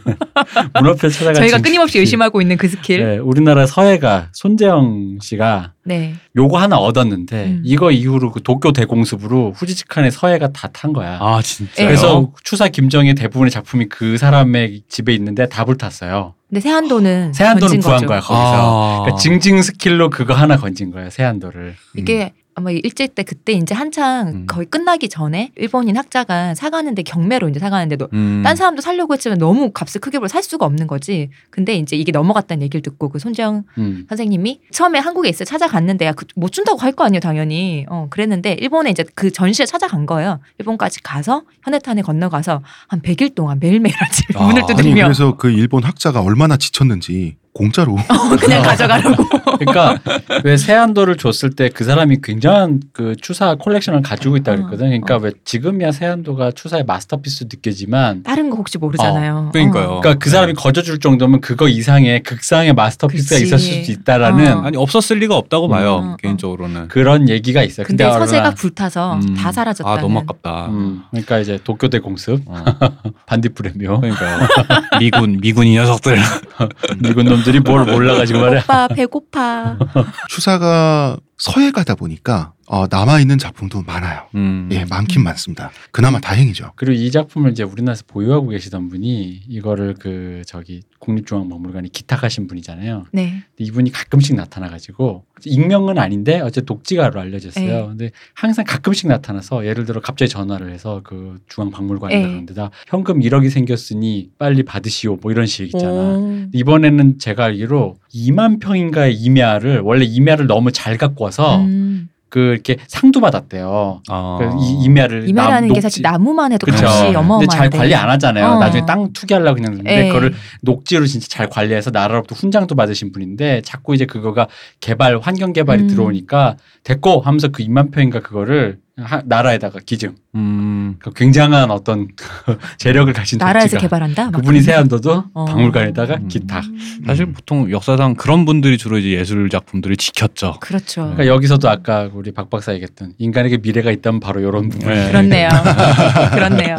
문 앞에 찾아가 저희가 징징대기 끊임없이 의심하고 있는 그 스킬. 네, 우리나라 서예가 손재형 씨가 네. 요거 하나 얻었는데 음. 이거 이후로 그 도쿄 대공습으로 후지츠카네 서재가 다 탄 거야. 아 진짜. 그래서 추사 김정희 대부분의 작품이 그 사람의 집에 있는데 다 불탔어요. 근데 세한도는 세안도는 던진 구한 거죠. 거야 거기서. 아. 그러니까 징징 스킬로 그거 하나 건진 거야 세안도를. 이게 아마 일제 때 그때 이제 한창 음. 거의 끝나기 전에 일본인 학자가 사가는데 경매로 이제 사가는데도 음. 딴 사람도 살려고 했지만 너무 값을 크게 벌어 살 수가 없는 거지. 근데 이제 이게 넘어갔다는 얘기를 듣고 그 손재영 음. 선생님이 처음에 한국에 있어 찾아갔는데 야, 그, 못 준다고 할 거 아니에요, 당연히. 어, 그랬는데 일본에 이제 그 전시에 찾아간 거예요. 일본까지 가서 현해탄에 건너가서 한 100일 동안 매일매일 아침 아, 문을 아니 두드리며 그래서 그 일본 학자가 얼마나 지쳤는지 공짜로 어, 그냥 가져가라고. 그러니까 왜 세안도를 줬을 때 그 사람이 굉장한 그 추사 콜렉션을 가지고 있다 그랬거든. 그러니까 왜 지금이야 세안도가 추사의 마스터피스 느껴지만 다른 거 혹시 모르잖아요. 어, 그러니까요. 어. 그러니까 그 사람이 거저 줄 정도면 그거 이상의 극상의 마스터피스가 그치. 있었을 수도 있다라는 어. 아니 없었을 리가 없다고 봐요 음. 개인적으로는. 그런 얘기가 있어요. 근데 서재가 불타서 음. 다 사라졌다는. 아 너무 아깝다. 음, 그러니까 이제 도쿄대 공습 어. 반딧불의 묘 그러니까요. 미군 미군 이 녀석들. 미군 놈들 이 뭘 몰라가지고 말이야. 오빠 배고파. 추사가 서해 가다 보니까 어, 남아 있는 작품도 많아요. 음. 예, 많긴 많습니다. 그나마 다행이죠. 그리고 이 작품을 이제 우리나라에서 보유하고 계시던 분이 이거를 그 저기 국립중앙박물관에 기탁하신 분이잖아요. 네. 근데 이분이 가끔씩 나타나가지고 익명은 아닌데 어째 독지가로 알려졌어요. 네. 근데 항상 가끔씩 나타나서 예를 들어 갑자기 전화를 해서 그 중앙박물관에 네. 가는데다 현금 1억이 생겼으니 빨리 받으시오 뭐 이런 식 있잖아. 오. 이번에는 제가 알기로 2만 평인가의 임야를 원래 임야를 너무 잘 갖고 와서 음. 그 이렇게 상도 받았대요. 아. 그 이 임야를 이마라는 남- 게 사실 나무만 해도 그쵸. 값이 어마어마한데. 근데 잘 관리 안 하잖아요. 어. 나중에 땅 투기하려고 그냥 했는데 예. 그거를 녹지로 진짜 잘 관리해서 나라로부터 훈장도 받으신 분인데 자꾸 이제 그거가 개발 환경 개발이 음. 들어오니까 됐고 하면서 그 2만 평인가 그거를 하- 나라에다가 기증. 음. 그 굉장한 어떤 재력을 가진 나라에서. 개발한다. 막 그분이 세안도도 어. 박물관에다가 음. 기탁. 사실 보통 역사상 그런 분들이 주로 이제 예술 작품들을 지켰죠. 그렇죠. 그러니까 여기서도 아까 우리 박 박사 얘기했던 인간에게 미래가 있다면 바로 이런 부분. 네. 그렇네요. 그렇네요.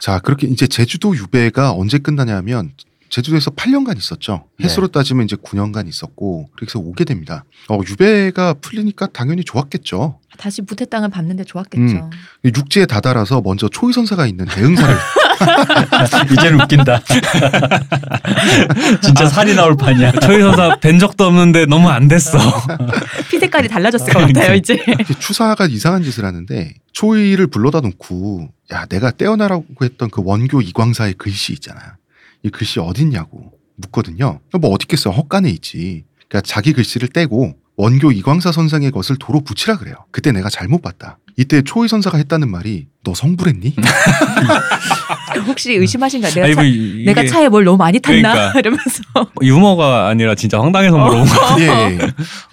자, 그렇게 이제 제주도 유배가 언제 끝나냐면 제주도에서 8년간 있었죠. 네. 횟수로 따지면 이제 9년간 있었고 그래서 오게 됩니다. 어, 유배가 풀리니까 당연히 좋았겠죠. 다시 무태 땅을 밟는데 좋았겠죠. 육지에 다다라서 먼저 초위선사가 있는 대흥사를 이제는 웃긴다. 진짜 살이 나올 판이야. 초이 선사 뵌 적도 없는데 너무 안 됐어. 피 색깔이 달라졌을 것 같아요 이제. 추사가 이상한 짓을 하는데 초이를 불러다 놓고 야 내가 떼어나라고 했던 그 원교 이광사의 글씨 있잖아. 이 글씨 어딨냐고 묻거든요. 뭐 있겠어 헛간에 있지. 그러니까 자기 글씨를 떼고 원교 이광사 선생의 것을 도로 붙이라 그래요. 그때 내가 잘못 봤다. 이때 초이 선사가 했다는 말이 너 성불했니? 혹시 의심하신가요? 내가, 아니, 차, 뭐 이- 내가 이게 차에 뭘 너무 많이 탔나? 그러니까. 이러면서. 유머가 아니라 진짜 황당해서 물어본 거. 예, 예.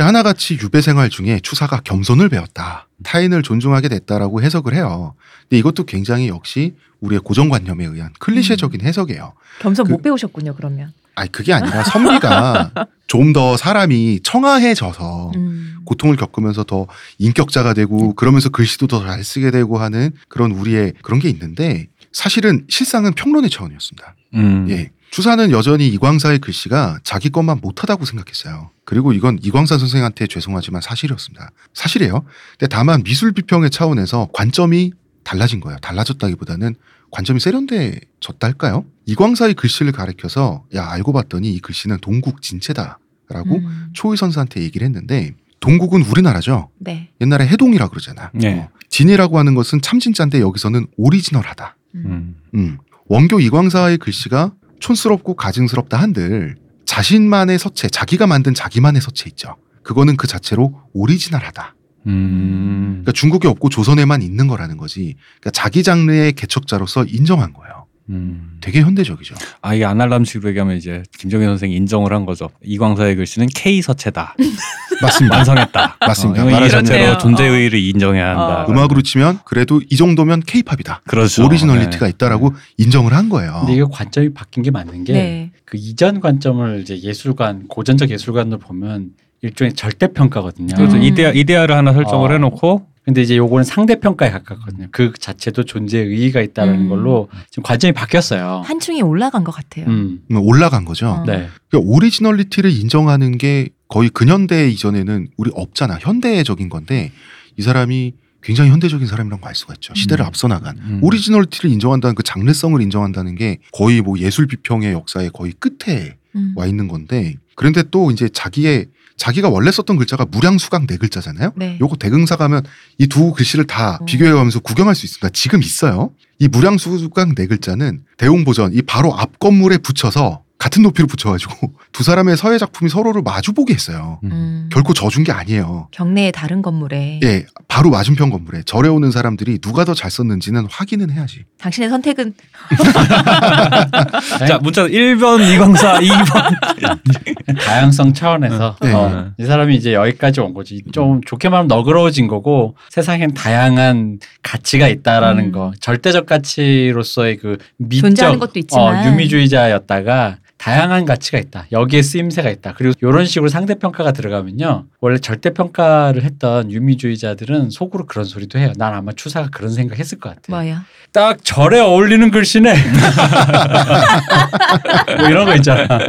하나같이 유배 생활 중에 추사가 겸손을 배웠다. 타인을 존중하게 됐다라고 해석을 해요. 근데 이것도 굉장히 역시 우리의 고정관념에 의한 클리셰적인 해석이에요. 겸손 그- 못 배우셨군요 그러면. 아니 그게 아니라 선비가 좀 더 사람이 청아해져서 음. 고통을 겪으면서 더 인격자가 되고 그러면서 글씨도 더 잘 쓰게 되고 하는 그런 우리의 그런 게 있는데 사실은 실상은 평론의 차원이었습니다. 음. 예. 추사는 여전히 이광사의 글씨가 자기 것만 못하다고 생각했어요. 그리고 이건 이광사 선생한테 죄송하지만 사실이었습니다. 사실이에요. 근데 다만 미술 비평의 차원에서 관점이 달라진 거예요. 달라졌다기보다는 관점이 세련돼졌다 할까요? 이광사의 글씨를 가리켜서 야 알고 봤더니 이 글씨는 동국 진체다라고 음. 초의 선사한테 얘기를 했는데 동국은 우리나라죠. 네. 옛날에 해동이라 그러잖아. 네. 어. 진이라고 하는 것은 참진짜인데 여기서는 오리지널하다. 음. 음. 음. 원교 이광사의 글씨가 촌스럽고 가증스럽다 한들 자신만의 서체, 자기가 만든 자기만의 서체 있죠. 그거는 그 자체로 오리지널하다. 음. 그러니까 중국에 없고 조선에만 있는 거라는 거지. 그러니까 자기 장르의 개척자로서 인정한 거예요. 음. 되게 현대적이죠. 아, 이게 아날람식으로 얘기하면 이제 김정일 선생이 인정을 한 거죠. 이광사의 글씨는 K 서체다. 맞습니다. 완성했다. 맞습니다. 어, 이 말하자면 자체로 그렇네요. 존재 의의를 인정해야 한다. 어. 음악으로 치면 그래도 이 정도면 케이팝이다. 그렇죠. originality가 네. 있다라고 인정을 한 거예요. 근데 이게 관점이 바뀐 게 맞는 게 네. 그 이전 관점을 이제 예술관 고전적 예술관으로 보면 일종의 절대 평가거든요. 그래서 음. 이데아, 이데아를 하나 설정을 어. 해놓고 근데 이제 요거는 상대 평가에 가깝거든요. 그 자체도 존재의 의의가 있다라는 음. 걸로 지금 관점이 바뀌었어요. 한층이 올라간 것 같아요. 음. 음, 올라간 거죠. 어. 네. 그러니까 originality를 인정하는 게 거의 근현대 이전에는 우리 없잖아. 현대적인 건데 이 사람이 굉장히 현대적인 사람이라는 걸 알 수가 있죠. 시대를 음. 앞서 나간. 음. originality를 인정한다는 그 장르성을 인정한다는 게 거의 뭐 예술 비평의 역사의 거의 끝에 음. 와 있는 건데 그런데 또 이제 자기의 자기가 원래 썼던 글자가 무량수각 네 글자잖아요. 네. 요거 대흥사 가면 이 두 글씨를 다 음. 비교해가면서 구경할 수 있습니다. 지금 있어요. 이 무량수각 네 글자는 대웅보전 이 바로 앞 건물에 붙여서 같은 높이로 붙여가지고 두 사람의 서예 작품이 서로를 마주보게 했어요. 음. 결코 져준 게 아니에요. 경내의 다른 건물에 예, 바로 맞은편 건물에 절에 오는 사람들이 누가 더 잘 썼는지는 확인은 해야지. 당신의 선택은 자, 문자 1번 이광사, 2번. 다양성 차원에서 네. 어, 이 사람이 이제 여기까지 온 거지. 좀 좋게 말하면 너그러워진 거고 세상엔 다양한 가치가 있다라는 음. 거. 절대적 가치로서의 그 미적 존재하는 것도 있지만. 어, 유미주의자였다가 다양한 가치가 있다. 여기에 쓰임새가 있다. 그리고 이런 식으로 상대 평가가 들어가면요. 원래 절대 평가를 했던 유미주의자들은 속으로 그런 소리도 해요. 난 아마 추사가 그런 생각 했을 것 같아. 뭐야? 딱 절에 어울리는 글씨네. 뭐 이런 거 있잖아.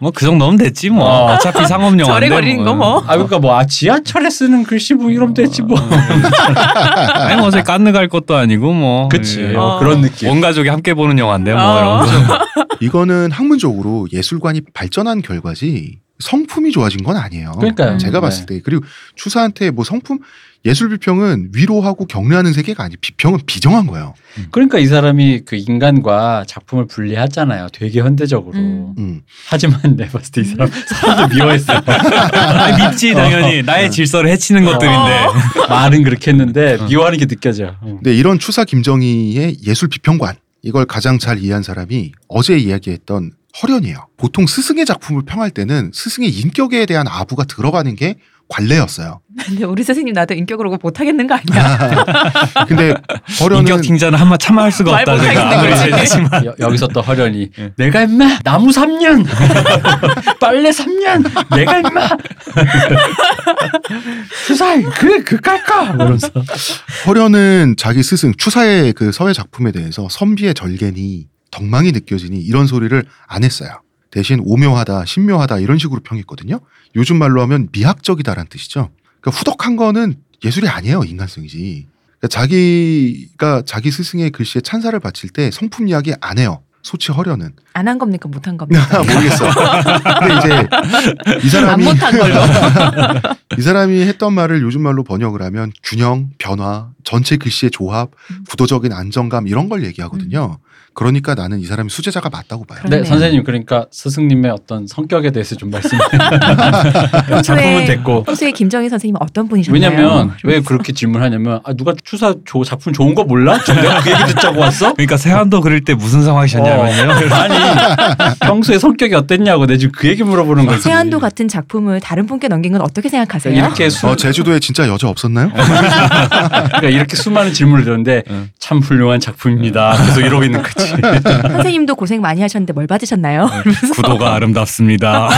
뭐 그 정도면 됐지 뭐. 어. 어차피 상업 영화인데. 절에 걸리는 거 뭐. 아 그러니까 뭐 아, 지하철에 쓰는 글씨 뭐 이러면 되지 뭐. 아니 뭐 어차피 깐느 갈 것도 아니고 뭐. 그치. 예. 어, 그런 느낌. 온 가족이 함께 보는 영화인데 뭐 어. 이런 거. 이거는 학문적으로 예술관이 발전한 결과지 성품이 좋아진 건 아니에요. 그러니까요. 제가 네. 봤을 때 그리고 추사한테 뭐 성품 예술 비평은 위로하고 격려하는 세계가 아니 비평은 비정한 거예요. 그러니까 이 사람이 그 인간과 작품을 분리하잖아요. 되게 현대적으로. 음. 음. 하지만 내가 봤을 때 이 사람 사람들 미워했어. 아니, 믿지 당연히 나의 질서를 해치는 것들인데. 말은 그렇게 했는데 미워하는 게 느껴져. 어. 근데 이런 추사 김정희의 예술 비평관 이걸 가장 잘 이해한 사람이 어제 이야기했던 허련이에요. 보통 스승의 작품을 평할 때는 스승의 인격에 대한 아부가 들어가는 게 관례였어요. 근데 우리 선생님 나도 인격으로 못하겠는 거 아니야? 근데 허련은 인격 팅자는 한마 참아 할 수가 말 없다. 여, 여기서 또 허련이 예. 내가 임마 나무 3년 빨래 3년 내가 임마 수사이 그그 깔까 그러면서 허련은 자기 스승 추사의 그 서예 작품에 대해서 선비의 절개니 덕망이 느껴지니 이런 소리를 안 했어요. 대신 오묘하다, 신묘하다 이런 식으로 평했거든요. 요즘 말로 하면 미학적이다라는 뜻이죠. 그러니까 후덕한 거는 예술이 아니에요, 인간성이지. 그러니까 자기가 자기 스승의 글씨에 찬사를 바칠 때 성품 이야기 안 해요. 소치 허려는 안 한 겁니까 못 한 겁니까? 모르겠어. 근데 이제 이안 사람이 못한 걸로. 이 사람이 했던 말을 요즘 말로 번역을 하면 균형, 변화, 전체 글씨의 조합, 음. 구도적인 안정감 이런 걸 얘기하거든요. 그러니까 나는 이 사람이 수제자가 맞다고 봐요. 그렇네요. 네, 선생님 그러니까 스승님의 어떤 성격에 대해서 좀 말씀해. 작품은 됐고. 평소에 김정희 선생님은 어떤 분이셨나요? 왜냐면 왜 그렇게 질문하냐면 아 누가 추사 조, 작품 좋은 거 몰라? 내가 그 얘기 듣자고 왔어? 그러니까 세한도 그릴 때 무슨 상황이셨냐면요. 어. 아니 평소에 성격이 어땠냐고 내 지금 그 얘기 물어보는 거지. 세안도 같은 작품을 다른 분께 넘긴 건 어떻게 생각하세요? 이렇게 수, 어, 제주도에 진짜 여자 없었나요? 그러니까 이렇게 수많은 질문을 응. 참 훌륭한 작품입니다. 계속 이러고 있는 거지. 선생님도 고생 많이 하셨는데 뭘 받으셨나요? 구도가 아름답습니다.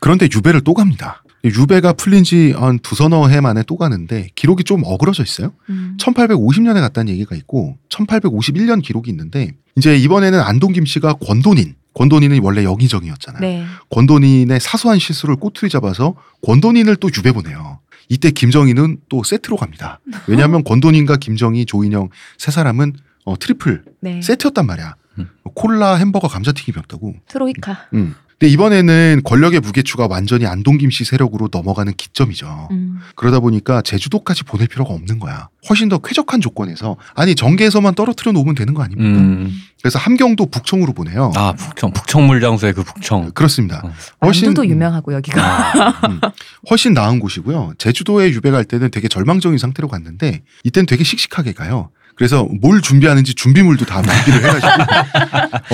그런데 유배를 또 갑니다. 유배가 풀린 지 한 두서너 해 만에 또 가는데 기록이 좀 어그러져 있어요. 음. 1850년에 갔다는 얘기가 있고 1851년 기록이 있는데 이제 이번에는 안동김 씨가 권돈인 권돈인은 원래 영의정이었잖아요. 네. 권돈인의 사소한 실수를 꼬투리 잡아서 권돈인을 또 유배 보내요. 이때 김정희는 또 세트로 갑니다. 왜냐하면 권돈인과 김정희, 조인영 세 사람은 어, triple 네. 세트였단 말이야. 음. 콜라, 햄버거, 감자튀김이었다고. 트로이카. 음. 근데 이번에는 권력의 무게추가 완전히 안동김 씨 세력으로 넘어가는 기점이죠. 음. 그러다 보니까 제주도까지 보낼 필요가 없는 거야. 훨씬 더 쾌적한 조건에서 아니 정계에서만 떨어뜨려 놓으면 되는 거 아닙니까? 음. 그래서 함경도 북청으로 보내요. 아 북청 북청 물장수의 그 북청. 그렇습니다. 어. 만두도 유명하고 여기가. 음, 훨씬 나은 곳이고요. 제주도에 유배 갈 때는 되게 절망적인 상태로 갔는데 이때는 되게 씩씩하게 가요. 그래서 뭘 준비하는지 준비물도 다 준비를 해가지고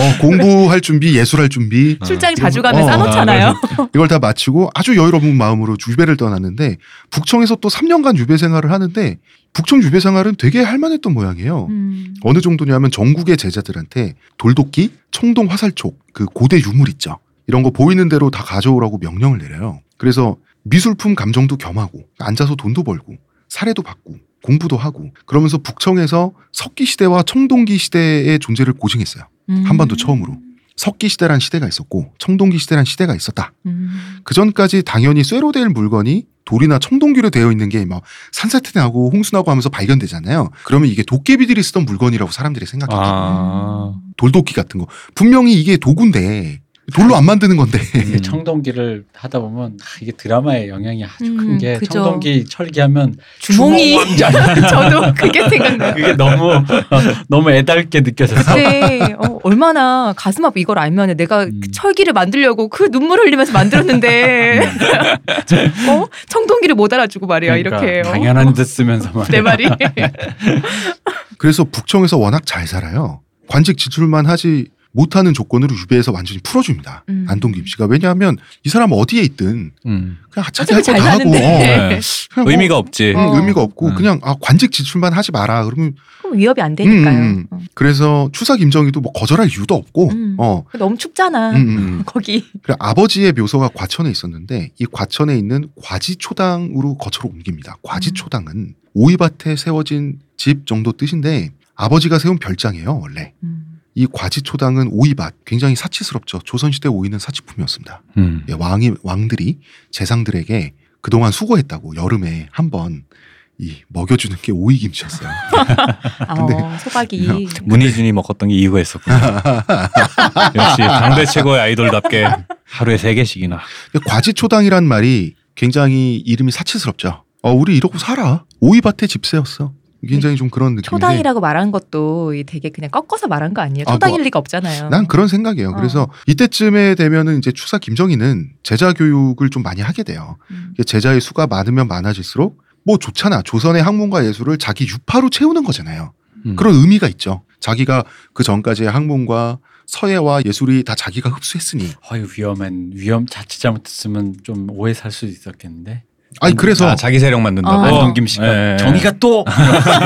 어, 공부할 준비, 예술할 준비 출장 자주 가면 어, 싸놓잖아요. 이걸 다 마치고 아주 여유로운 마음으로 유배를 떠났는데 북청에서 또 3년간 유배 생활을 하는데 북청 유배 생활은 되게 할만했던 모양이에요. 음. 어느 정도냐면 전국의 제자들한테 돌도끼, 청동 화살촉, 그 고대 유물 있죠. 이런 거 보이는 대로 다 가져오라고 명령을 내려요. 그래서 미술품 감정도 겸하고 앉아서 돈도 벌고 사례도 받고 공부도 하고 그러면서 북청에서 석기 시대와 청동기 시대의 존재를 고증했어요. 음. 한반도 처음으로. 석기 시대란 시대가 있었고 청동기 시대란 시대가 있었다. 음. 그 전까지 당연히 쇠로 될 물건이 돌이나 청동기로 되어 있는 게 막 산사태 나고 홍수 나고 하면서 발견되잖아요. 그러면 이게 도깨비들이 쓰던 물건이라고 사람들이 생각했거든요. 아. 돌도끼 같은 거. 분명히 이게 도구인데 돌로 안 만드는 건데. 이게 청동기를 하다 보면 아, 이게 드라마의 영향이 아주 음, 큰게 그죠. 청동기 철기하면 주몽이. 저도 그게 생각나요. 그게 너무 어, 너무 애달게 느껴졌어. 그때 어, 얼마나 가슴 아프 이걸 알면 내가 음. 그 철기를 만들려고 그 눈물 흘리면서 만들었는데 어? 청동기를 못 알아주고 말이야 그러니까 이렇게 어? 당연한 듯 쓰면서 말. 내 말이 그래서 북청에서 워낙 잘 살아요. 관직 지출만 하지 못하는 조건으로 유배해서 완전히 풀어줍니다. 음. 안동김 씨가 왜냐하면 이 사람 어디에 있든 음. 그냥 자기 할거잘다 하고. 어, 네. 그냥 뭐, 의미가 없지. 음, 어. 의미가 없고 음. 그냥 아 관직 지출만 하지 마라 그러면 그럼 위협이 안 되니까요. 음, 어. 그래서 추사 김정희도 뭐 거절할 이유도 없고 음. 어 너무 춥잖아 음, 음. 거기 그래 아버지의 묘소가 과천에 있었는데 이 과천에 있는 과지초당으로 거처로 옮깁니다. 과지초당은 오이밭에 세워진 집 정도 뜻인데 아버지가 세운 별장이에요 원래. 음. 이 과지초당은 오이밭 굉장히 사치스럽죠. 조선시대 오이는 사치품이었습니다. 음. 예, 왕이 왕들이 재상들에게 그동안 수고했다고 여름에 한번 이 먹여주는 게 오이 김치였어요. 아, 근데- 어, 소박이 문희준이 먹었던 게 이유가 있었군요. 역시 당대 최고의 아이돌답게 하루에 세 개씩이나. 과지초당이란 말이 굉장히 이름이 사치스럽죠. 어, 우리 이러고 살아. 오이밭에 집 세웠어. 굉장히 좀 그런 느낌인데. 초당이라고 말한 것도 이 되게 그냥 꺾어서 말한 거 아니에요? 아, 초당일 뭐, 리가 없잖아요. 난 그런 생각이에요. 어. 그래서 이때쯤에 되면은 이제 추사 김정희는 제자 교육을 좀 많이 하게 돼요. 음. 제자의 수가 많으면 많아질수록 뭐 좋잖아. 조선의 학문과 예술을 자기 유파로 채우는 거잖아요. 음. 그런 의미가 있죠. 자기가 그 전까지의 학문과 서예와 예술이 다 자기가 흡수했으니. 어유 위험한 위험 자칫 잘못했으면 좀 오해 살 수도 있었겠는데. 아니 그래서 아, 자기 세력 만든다고. 어. 안동김 씨가 예, 예. 정의가 또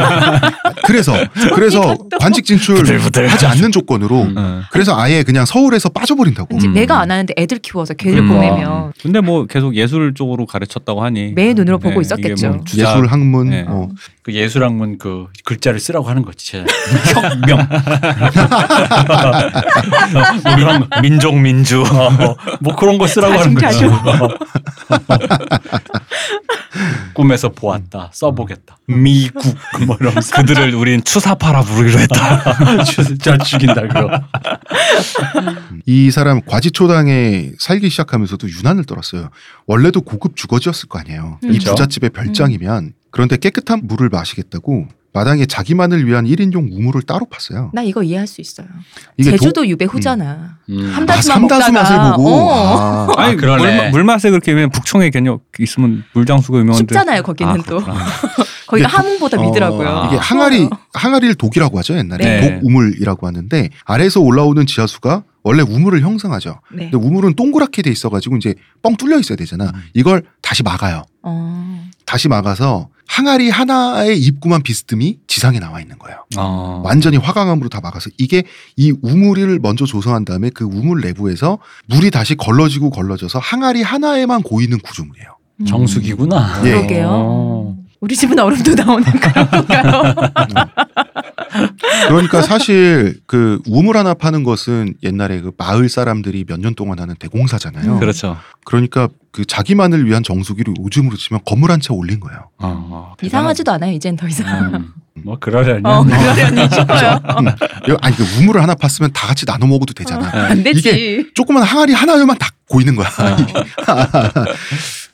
그래서 그래서 관직 진출 부들부들. 하지 않는 조건으로 음. 어. 그래서 아예 그냥 서울에서 빠져버린다고. 음. 내가 안 하는데 애들 키워서 걔를 음. 보내면 근데 뭐 계속 예술 쪽으로 가르쳤다고 하니. 매의 눈으로 보고 네, 있었겠죠. 뭐 예술 학문 네. 어. 그 예술 학문 그 글자를 쓰라고 하는 거지. 제가. 혁명. 뭐 그런 거. 민족 민주. 어, 뭐 그런 거 쓰라고 하는 거지. 어. 꿈에서 보았다. 써보겠다. 미국 뭐 이러면서 그들을 우린 추사파라 부르기로 했다. 진짜 죽인다 그거. 이 사람 과지초당에 살기 시작하면서도 유난을 떨었어요. 원래도 고급 주거지였을 거 아니에요. 이 그렇죠. 부잣집의 별장이면 그런데 깨끗한 물을 마시겠다고 마당에 자기만을 위한 1인용 우물을 따로 팠어요. 나 이거 이해할 수 있어요. 이게 도- 제주도 유배 후잖아. 음. 한 아, 다시만 삼다수 맛을 먹다가, 보고 어. 아, 아니 아, 그러네. 물, 물맛에 그렇게 그냥 북청에 개념 있으면 물장수가 유명한데 춥잖아요, 거기는 아, 또. 거기가 이게 함흥보다 어, 미더라고요. 이게 항아리 항아리를 독이라고 하죠 옛날에 네. 독 우물이라고 하는데 아래에서 올라오는 지하수가 원래 우물을 형성하죠. 네. 근데 우물은 동그랗게 돼 있어가지고 이제 뻥 뚫려 있어야 되잖아. 음. 이걸 다시 막아요. 어. 다시 막아서 항아리 하나의 입구만 비스듬히 지상에 나와 있는 거예요. 어. 완전히 화강암으로 다 막아서 이게 이 우물을 먼저 조성한 다음에 그 우물 내부에서 물이 다시 걸러지고 걸러져서 항아리 하나에만 고이는 구조물이에요. 음. 정수기구나. 예. 그러게요. 어. 우리 집은 얼음도 나오는 그런 건가요? 그러니까 사실 그 우물 하나 파는 것은 옛날에 그 마을 사람들이 몇 년 동안 하는 대공사잖아요. 음. 그렇죠. 그러니까 그 자기만을 위한 정수기를 요즘으로 치면 건물 한 채 올린 거예요. 어, 이상하지도 않아요. 이젠 더 이상. 음. 뭐 그러려니. 어, 그러려니 싶어요. 이거 아니 그 우물을 하나 팠으면 다 같이 나눠 먹어도 되잖아. 안 되지. 조그만 항아리 하나에만 다 고이는 거야.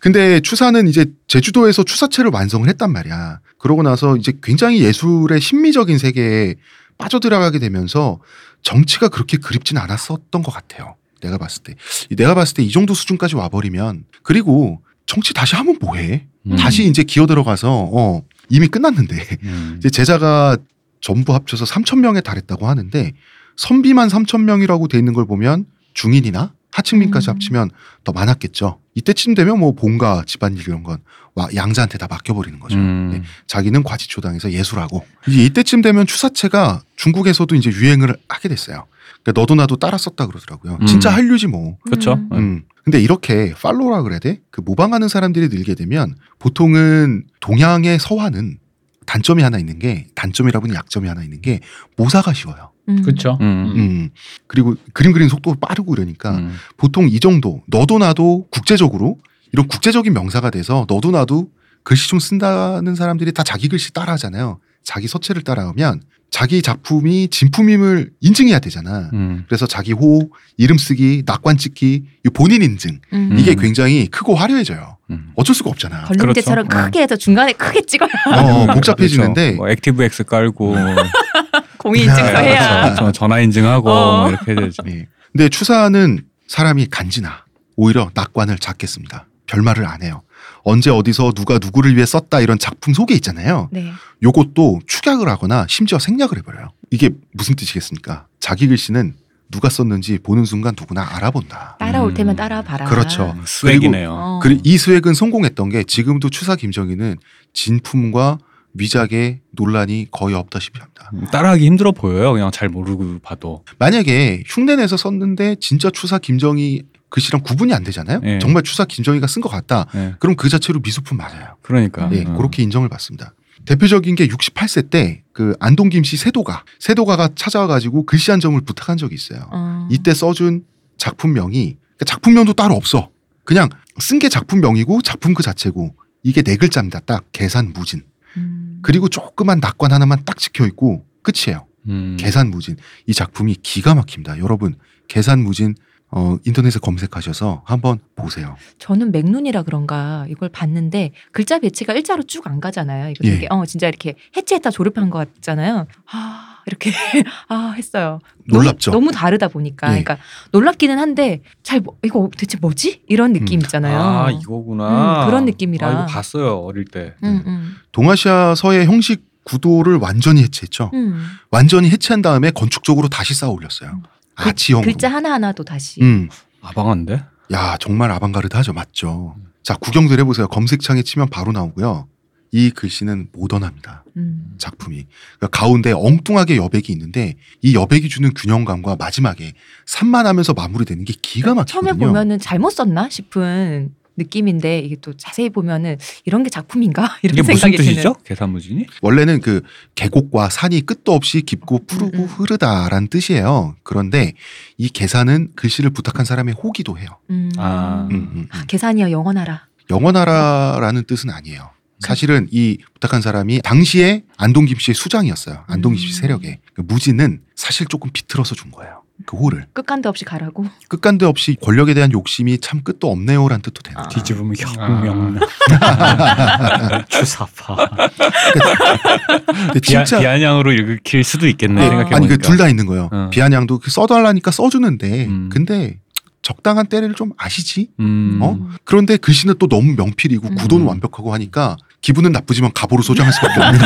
근데 추사는 이제 제주도에서 추사체를 완성을 했단 말이야. 그러고 나서 이제 굉장히 예술의 심미적인 세계에 빠져들어가게 되면서 정치가 그렇게 그립진 않았었던 것 같아요. 내가 봤을 때. 이 내가 봤을 때 이 정도 수준까지 와버리면 그리고 정치 다시 하면 뭐해? 음. 다시 이제 기어 들어가서 어 이미 끝났는데 음. 이제 제자가 전부 합쳐서 3천 명에 달했다고 하는데 선비만 3천 명이라고 돼 있는 걸 보면 중인이나 하층민까지 음. 합치면 더 많았겠죠. 이때쯤 되면 뭐 본가 집안일 이런 건 와- 양자한테 다 맡겨버리는 거죠. 음. 네. 자기는 과지초당에서 예술하고 이제 이때쯤 되면 추사체가 중국에서도 이제 유행을 하게 됐어요. 그러니까 너도 나도 따라 썼다 그러더라고요. 음. 진짜 한류지 뭐. 그렇죠. 음. 음. 근데 이렇게 팔로라 그래야 돼? 그 모방하는 사람들이 늘게 되면 보통은 동양의 서화는 단점이 하나 있는 게 단점이라고는 약점이 하나 있는 게 모사가 쉬워요. 음. 그렇죠. 음. 음. 그리고 그림 그리는 속도 빠르고 이러니까 음. 보통 이 정도 너도 나도 국제적으로 이런 국제적인 명사가 돼서 너도 나도 글씨 좀 쓴다는 사람들이 다 자기 글씨 따라하잖아요. 자기 서체를 따라하면 자기 작품이 진품임을 인증해야 되잖아. 음. 그래서 자기 호, 이름 쓰기, 낙관 찍기, 이 본인 인증 음. 이게 음. 굉장히 크고 화려해져요. 음. 어쩔 수가 없잖아. 걸림대처럼 그렇죠. 크게 해서 중간에 크게 찍어야 어, 복잡해지는데 그렇죠. 뭐 Active X 깔고 공인 인증서 아, 해야. 저- 전화 인증하고 어. 뭐 이렇게 되죠. 예. 근데 추사는 사람이 간지나 오히려 낙관을 작게 씁니다. 별말을 안 해요. 언제 어디서 누가 누구를 위해 썼다 이런 작품 속에 있잖아요. 네. 요것도 축약을 하거나 심지어 생략을 해버려요. 이게 무슨 뜻이겠습니까? 자기 글씨는 누가 썼는지 보는 순간 누구나 알아본다. 따라올 음. 테면 따라봐라. 그렇죠. 스웩이네요. 어. 그리고 이 수액은 성공했던 게 지금도 추사 김정희는 진품과 위작의 논란이 거의 없다시피 합니다. 음, 따라하기 힘들어 보여요. 그냥 잘 모르고 봐도. 만약에 흉내내서 썼는데 진짜 추사 김정희 글씨랑 구분이 안 되잖아요. 예. 정말 추사 김정희가 쓴 것 같다. 예. 그럼 그 자체로 미소품 맞아요. 그러니까. 예, 음. 그렇게 인정을 받습니다. 대표적인 게 68세 때 그 안동 김씨 세도가 세도가가 찾아와가지고 글씨 한 점을 부탁한 적이 있어요. 어. 이때 써준 작품명이 그러니까 작품명도 따로 없어. 그냥 쓴 게 작품명이고 작품 그 자체고 이게 네 글자입니다. 딱 계산 무진. 음. 그리고 조그만 낙관 하나만 딱 찍혀 있고 끝이에요. 음. 계산 무진. 이 작품이 기가 막힙니다. 여러분 계산 무진 어, 인터넷에 검색하셔서 한번 보세요. 저는 맥눈이라 그런가 이걸 봤는데 글자 배치가 일자로 쭉 안 가잖아요. 이거 예. 되게 어 진짜 이렇게 해체했다 조립한 것 같잖아요. 아 이렇게 아 했어요. 놀랍죠. 너무, 너무 다르다 보니까 예. 그러니까 놀랍기는 한데 잘 뭐- 이거 대체 뭐지 이런 느낌 음. 있잖아요. 아 이거구나. 음, 그런 느낌이라. 아, 이거 봤어요 어릴 때. 음, 음, 동아시아 서의 형식 구도를 완전히 해체했죠. 음. 완전히 해체한 다음에 건축적으로 다시 쌓아 올렸어요. 아치형. 글자 하나 하나도 다시. 음. 아방한데? 야 정말 아방가르드 하죠, 맞죠? 자 구경들 해보세요. 검색창에 치면 바로 나오고요. 이 글씨는 모던합니다. 음. 작품이 그러니까 가운데 엉뚱하게 여백이 있는데 이 여백이 주는 균형감과 마지막에 산만하면서 마무리되는 게 기가 막히거든요. 처음에 보면은 잘못 썼나 싶은 느낌인데 이게 또 자세히 보면은 이런 게 작품인가 이런 이게 무슨 생각이 뜻이죠? 계산무진이? 원래는 그 계곡과 산이 끝도 없이 깊고 푸르고 음, 음. 흐르다라는 뜻이에요. 그런데 이 계산은 글씨를 부탁한 사람의 호기도 해요. 음. 아. 음, 음, 음. 계산이여 영원하라. 영원하라라는 뜻은 아니에요. 사실은 이 부탁한 사람이 당시에 안동 김씨의 수장이었어요. 안동 김씨 음. 세력에 그 무지는 사실 조금 비틀어서 준 거예요. 그 호를 끝간데 없이 가라고. 끝간데 없이 권력에 대한 욕심이 참 끝도 없네요라는 뜻도 되는 아. 뒤집으면 혁명나 주사파. 근데 비아, 진짜 비아냥으로 읽힐 수도 있겠네 네. 생각해 아니. 그 둘 다 있는 거예요. 어. 비아냥도 그 써달라니까 써주는데 음. 근데 적당한 때를 좀 아시지? 음. 어? 그런데 글씨는 또 너무 명필이고 음. 구도는 완벽하고 하니까 기분은 나쁘지만 가보로 소장할 수밖에 없는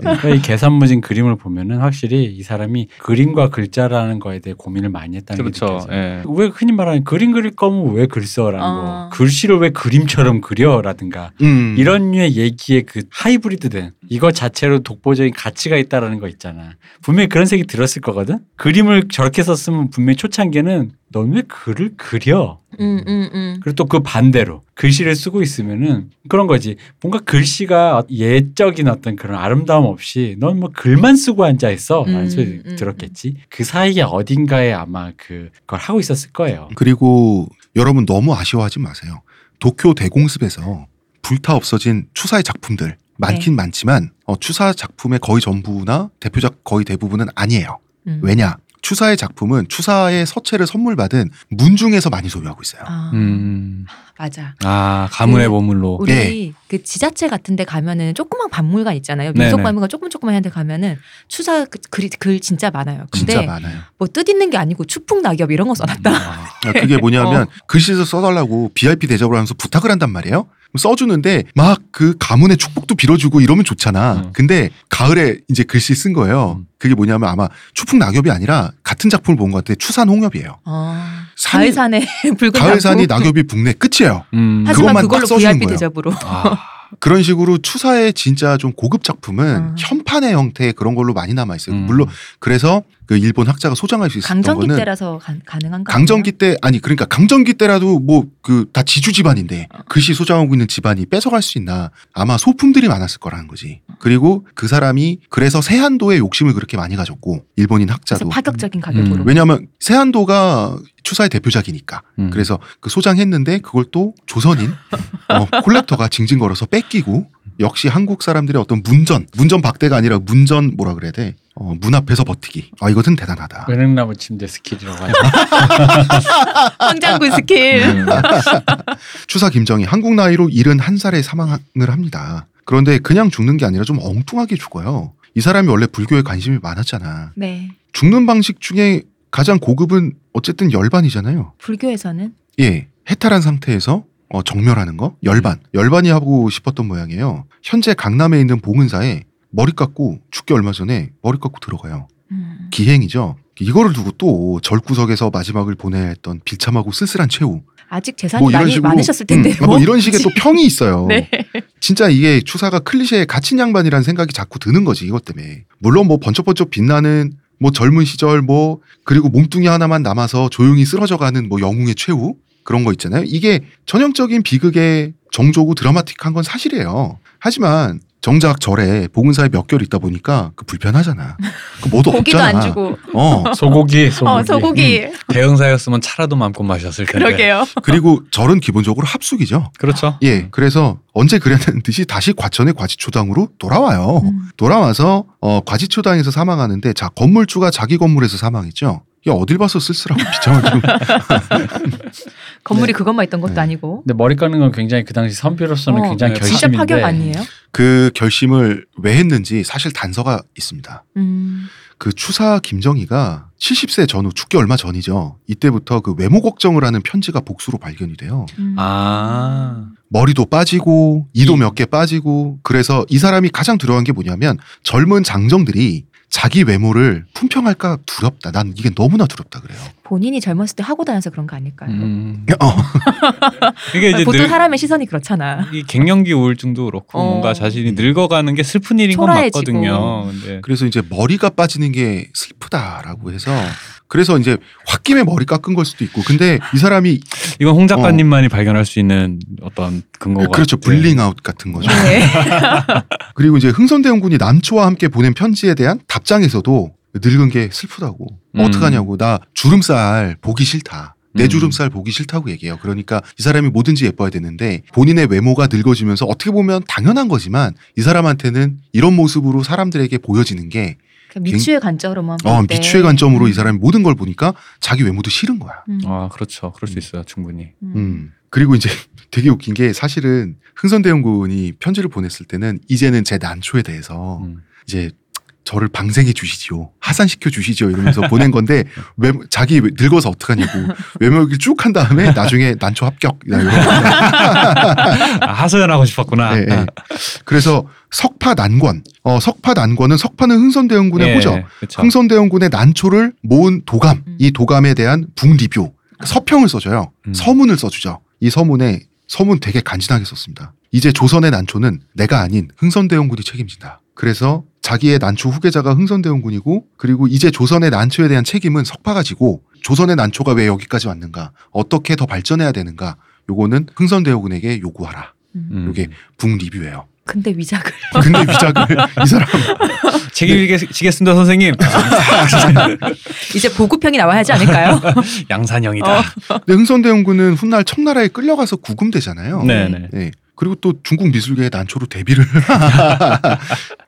그러니까 이 계산무진 그림을 보면은 확실히 이 사람이 그림과 글자라는 거에 대해 고민을 많이 했다는 그렇죠. 예. 왜 흔히 말하는 그림 그릴 거면 왜 글 써라는 어. 거 글씨를 왜 그림처럼 그려라든가 음. 이런 류의 얘기의 그 하이브리드된 이거 자체로 독보적인 가치가 있다라는 거 있잖아. 분명히 그런 색이 들었을 거거든. 그림을 저렇게 썼으면 분명히 초창기에는 넌 왜 글을 그려? 음, 음, 음. 그리고 또 그 반대로 글씨를 쓰고 있으면은 그런 거지. 뭔가 글씨가 예적인 어떤 그런 아름다움 없이 넌 뭐 글만 쓰고 앉아 있어. 라는 음, 소리 음, 들었겠지. 그 사이에 어딘가에 아마 그걸 하고 있었을 거예요. 그리고 여러분 너무 아쉬워하지 마세요. 도쿄 대공습에서 불타 없어진 추사의 작품들 많긴 네. 많지만 어, 추사 작품의 거의 전부나 대표작 거의 대부분은 아니에요. 음. 왜냐? 추사의 작품은 추사의 서체를 선물 받은 문중에서 많이 소유하고 있어요. 아, 음. 맞아. 아 가문의 그 보물로. 우리 네. 그 지자체 같은데 가면은 조그만 박물관 있잖아요. 민속 박물관 조금 조그만 한데 가면은 추사 그, 글, 글 진짜 많아요. 근데 진짜 많아요. 뭐 뜻 있는 게 아니고 추풍 낙엽 이런 거 써놨다. 아, 그게 뭐냐면 글씨에서 써달라고 VIP 대접을 하면서 부탁을 한단 말이에요. 써주는데 막 그 가문의 축복도 빌어주고 이러면 좋잖아. 음. 근데 가을에 이제 글씨 쓴 거예요. 음. 그게 뭐냐면 아마 추풍 낙엽이 아니라 같은 작품을 본 것 같아. 추산 홍엽이에요. 아, 산이- 가을산에 붉은 가을산이. 낙엽이 북네 끝이에요. 음. 하지만 그것만 그걸로 딱 써주는 VIP 거예요. 대접으로. 아. 그런 식으로 추사의 진짜 좀 고급 작품은 음. 현판의 형태의 그런 걸로 많이 남아 있어요. 음. 물론 그래서 그 일본 학자가 소장할 수 있었던 강정기 거는 때라서 가, 가능한가? 강정기 때 아니 그러니까 강정기 때라도 뭐 그 다 지주 집안인데 글씨 소장하고 있는 집안이 뺏어갈 수 있나 아마 소품들이 많았을 거라는 거지 그리고 그 사람이 그래서 세한도에 욕심을 그렇게 많이 가졌고 일본인 그래서 학자도 파격적인 가격으로. 음. 왜냐하면 세한도가 추사의 대표작이니까 음. 그래서 그 소장했는데 그걸 또 조선인 어, collector가 징징거려서 뺏기고 역시 한국 사람들의 어떤 문전 문전 박대가 아니라 문전 뭐라 그래야 돼 어, 문 앞에서 버티기 아 이것은 대단하다 은행나무 침대 skill이라고 하죠. 황장군 스킬. 음. 추사 김정희 한국 나이로 71살에 사망을 합니다. 그런데 그냥 죽는 게 아니라 좀 엉뚱하게 죽어요. 이 사람이 원래 불교에 관심이 많았잖아. 네. 죽는 방식 중에 가장 고급은 어쨌든 열반이잖아요. 불교에서는 예. 해탈한 상태에서 어, 정멸하는 거? 열반. 열반이 하고 싶었던 모양이에요. 현재 강남에 있는 봉은사에 머리 깎고 죽기 얼마 전에 머리 깎고 들어가요. 음. 기행이죠. 이거를 두고 또 절구석에서 마지막을 보내야 했던 비참하고 쓸쓸한 최후. 아직 재산이 뭐 이런 많이 식으로 많으셨을 텐데. 음, 뭐 이런 식의 또 평이 있어요. 네. 진짜 이게 추사가 클리셰에 갇힌 양반이라는 생각이 자꾸 드는 거지 이것 때문에. 물론 뭐 번쩍번쩍 빛나는 뭐 젊은 시절 뭐 그리고 몸뚱이 하나만 남아서 조용히 쓰러져가는 뭐 영웅의 최후 그런 거 있잖아요. 이게 전형적인 비극의 정조고 드라마틱한 건 사실이에요. 하지만 정작 절에 봉은사에 몇 개월 있다 보니까 그 불편하잖아. 그 뭐도 고기도 없잖아. 안 주고. 어. 소고기, 소고기. 어, 소고기. 대형사였으면 차라도 마음껏 마셨을 텐데. 그러게요. 그리고 절은 기본적으로 합숙이죠. 그렇죠. 예. 그래서 언제 그랬는 듯이 다시 과천의 과지초당으로 돌아와요. 음. 돌아와서 어, 과지초당에서 사망하는데 자 건물주가 자기 건물에서 사망했죠. 이게 어딜 봐서 쓸쓸하고 비참하고 건물이 네. 그것만 있던 것도 네. 아니고. 근데 머리 깎는 건 굉장히 그 당시 선비로서는 어, 굉장히 네, 진짜 결심인데 파격 아니에요? 그 결심을 왜 했는지 사실 단서가 있습니다. 음. 그 추사 김정희가 70세 전후 죽기 얼마 전이죠. 이때부터 그 외모 걱정을 하는 편지가 복수로 발견이 돼요. 음. 아. 머리도 빠지고 이도 몇 개 빠지고 그래서 이 사람이 가장 두려운 게 뭐냐면 젊은 장정들이 자기 외모를 품평할까 두렵다. 난 이게 너무나 두렵다 그래요. 본인이 젊었을 때 하고 다녀서 그런 거 아닐까요? 음. 어. 이게 이제 보통 늘, 사람의 시선이 그렇잖아. 이 갱년기 우울증도 그렇고 어. 뭔가 자신이 늙어가는 게 슬픈 일인 건 초라해지고. 맞거든요. 근데 그래서 이제 머리가 빠지는 게 슬프다라고 해서 그래서 이제 홧김에 머리 깎은 걸 수도 있고 근데 이 사람이 이건 홍 작가님만이 발견할 수 있는 어떤 근거가 그렇죠 같아요. 블링아웃 같은 거죠. 네. 그리고 이제 흥선대원군이 남초와 함께 보낸 편지에 대한 답장에서도 늙은 게 슬프다고 음. 어떡하냐고 나 주름살 보기 싫다 내 음. 주름살 보기 싫다고 얘기해요. 그러니까 이 사람이 뭐든지 예뻐야 되는데 본인의 외모가 늙어지면서 어떻게 보면 당연한 거지만 이 사람한테는 이런 모습으로 사람들에게 보여지는 게그 미추의 관점으로만 볼 어, 때. 미추의 관점으로 이 사람이 모든 걸 보니까 자기 외모도 싫은 거야. 음. 아 그렇죠. 그럴 수 있어요. 충분히. 음. 음. 그리고 이제 되게 웃긴 게 사실은 흥선대원군이 편지를 보냈을 때는 이제는 제 난초에 대해서 음. 이제 저를 방생해 주시지요. 하산시켜 주시죠. 이러면서 보낸 건데 외, 자기 늙어서 어떡하냐고 외모 얘기를 쭉 한 다음에 나중에 난초 합격 이런 아, 하소연하고 싶었구나. 네, 네. 그래서 석파 난권. 어, 석파 난권은 석파는 흥선대원군의 예, 호죠. 그쵸. 흥선대원군의 난초를 모은 도감. 음. 이 도감에 대한 북리뷰. 서평을 써줘요. 음. 서문을 써주죠. 이 서문에 서문 되게 간지나게 썼습니다. 이제 조선의 난초는 내가 아닌 흥선대원군이 책임진다. 그래서 자기의 난초 후계자가 흥선대원군이고 그리고 이제 조선의 난초에 대한 책임은 석파가 지고 조선의 난초가 왜 여기까지 왔는가 어떻게 더 발전해야 되는가 요거는 흥선대원군에게 요구하라. 음. 음. 요게 북리뷰예요. 근데 위작을. 근데 위작을 이 사람 책임지겠습니다, 선생님. 이제 보급형이 나와야 하지 않을까요? 양산형이다. 어. 근데 흥선대원군은 훗날 청나라에 끌려가서 구금되잖아요. 네네. 네. 그리고 또 중국 미술계의 난초로 데뷔를.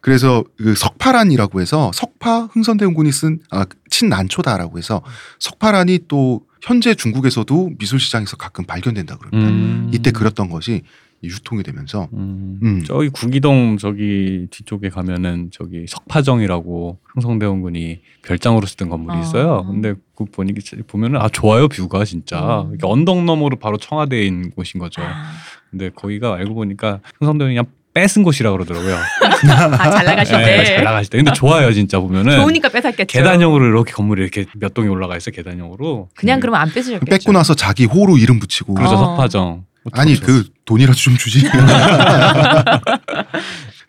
그래서 그 석파란이라고 해서 석파 흥선대원군이 쓴 아, 친난초다라고 해서 석파란이 또 현재 중국에서도 미술 시장에서 가끔 발견된다 그럽니다. 음. 이때 그렸던 것이 유통이 되면서 음. 음. 저기 구기동 저기 뒤쪽에 가면은 저기 석파정이라고 흥성대원군이 별장으로 쓰던 건물이 어. 있어요. 근데 그 보니 보면은 아 좋아요 뷰가 진짜 음. 이렇게 언덕 너머로 바로 청와대인 곳인 거죠. 아, 근데 거기가 알고 보니까 흥성대원이 그냥 뺏은 곳이라 그러더라고요. 아, 잘 나가실 예, 때. 잘 나가실 때. 근데 좋아요 진짜 보면은 좋으니까 뺏었겠죠. 계단형으로 이렇게 건물이 이렇게 몇 동이 올라가 있어 계단형으로. 그냥 음. 그러면 안 뺏으셨겠죠. 뺏고 나서 자기 호로 이름 붙이고 그러죠 어. 석파정. 아니 그 돈이라도 좀 주지.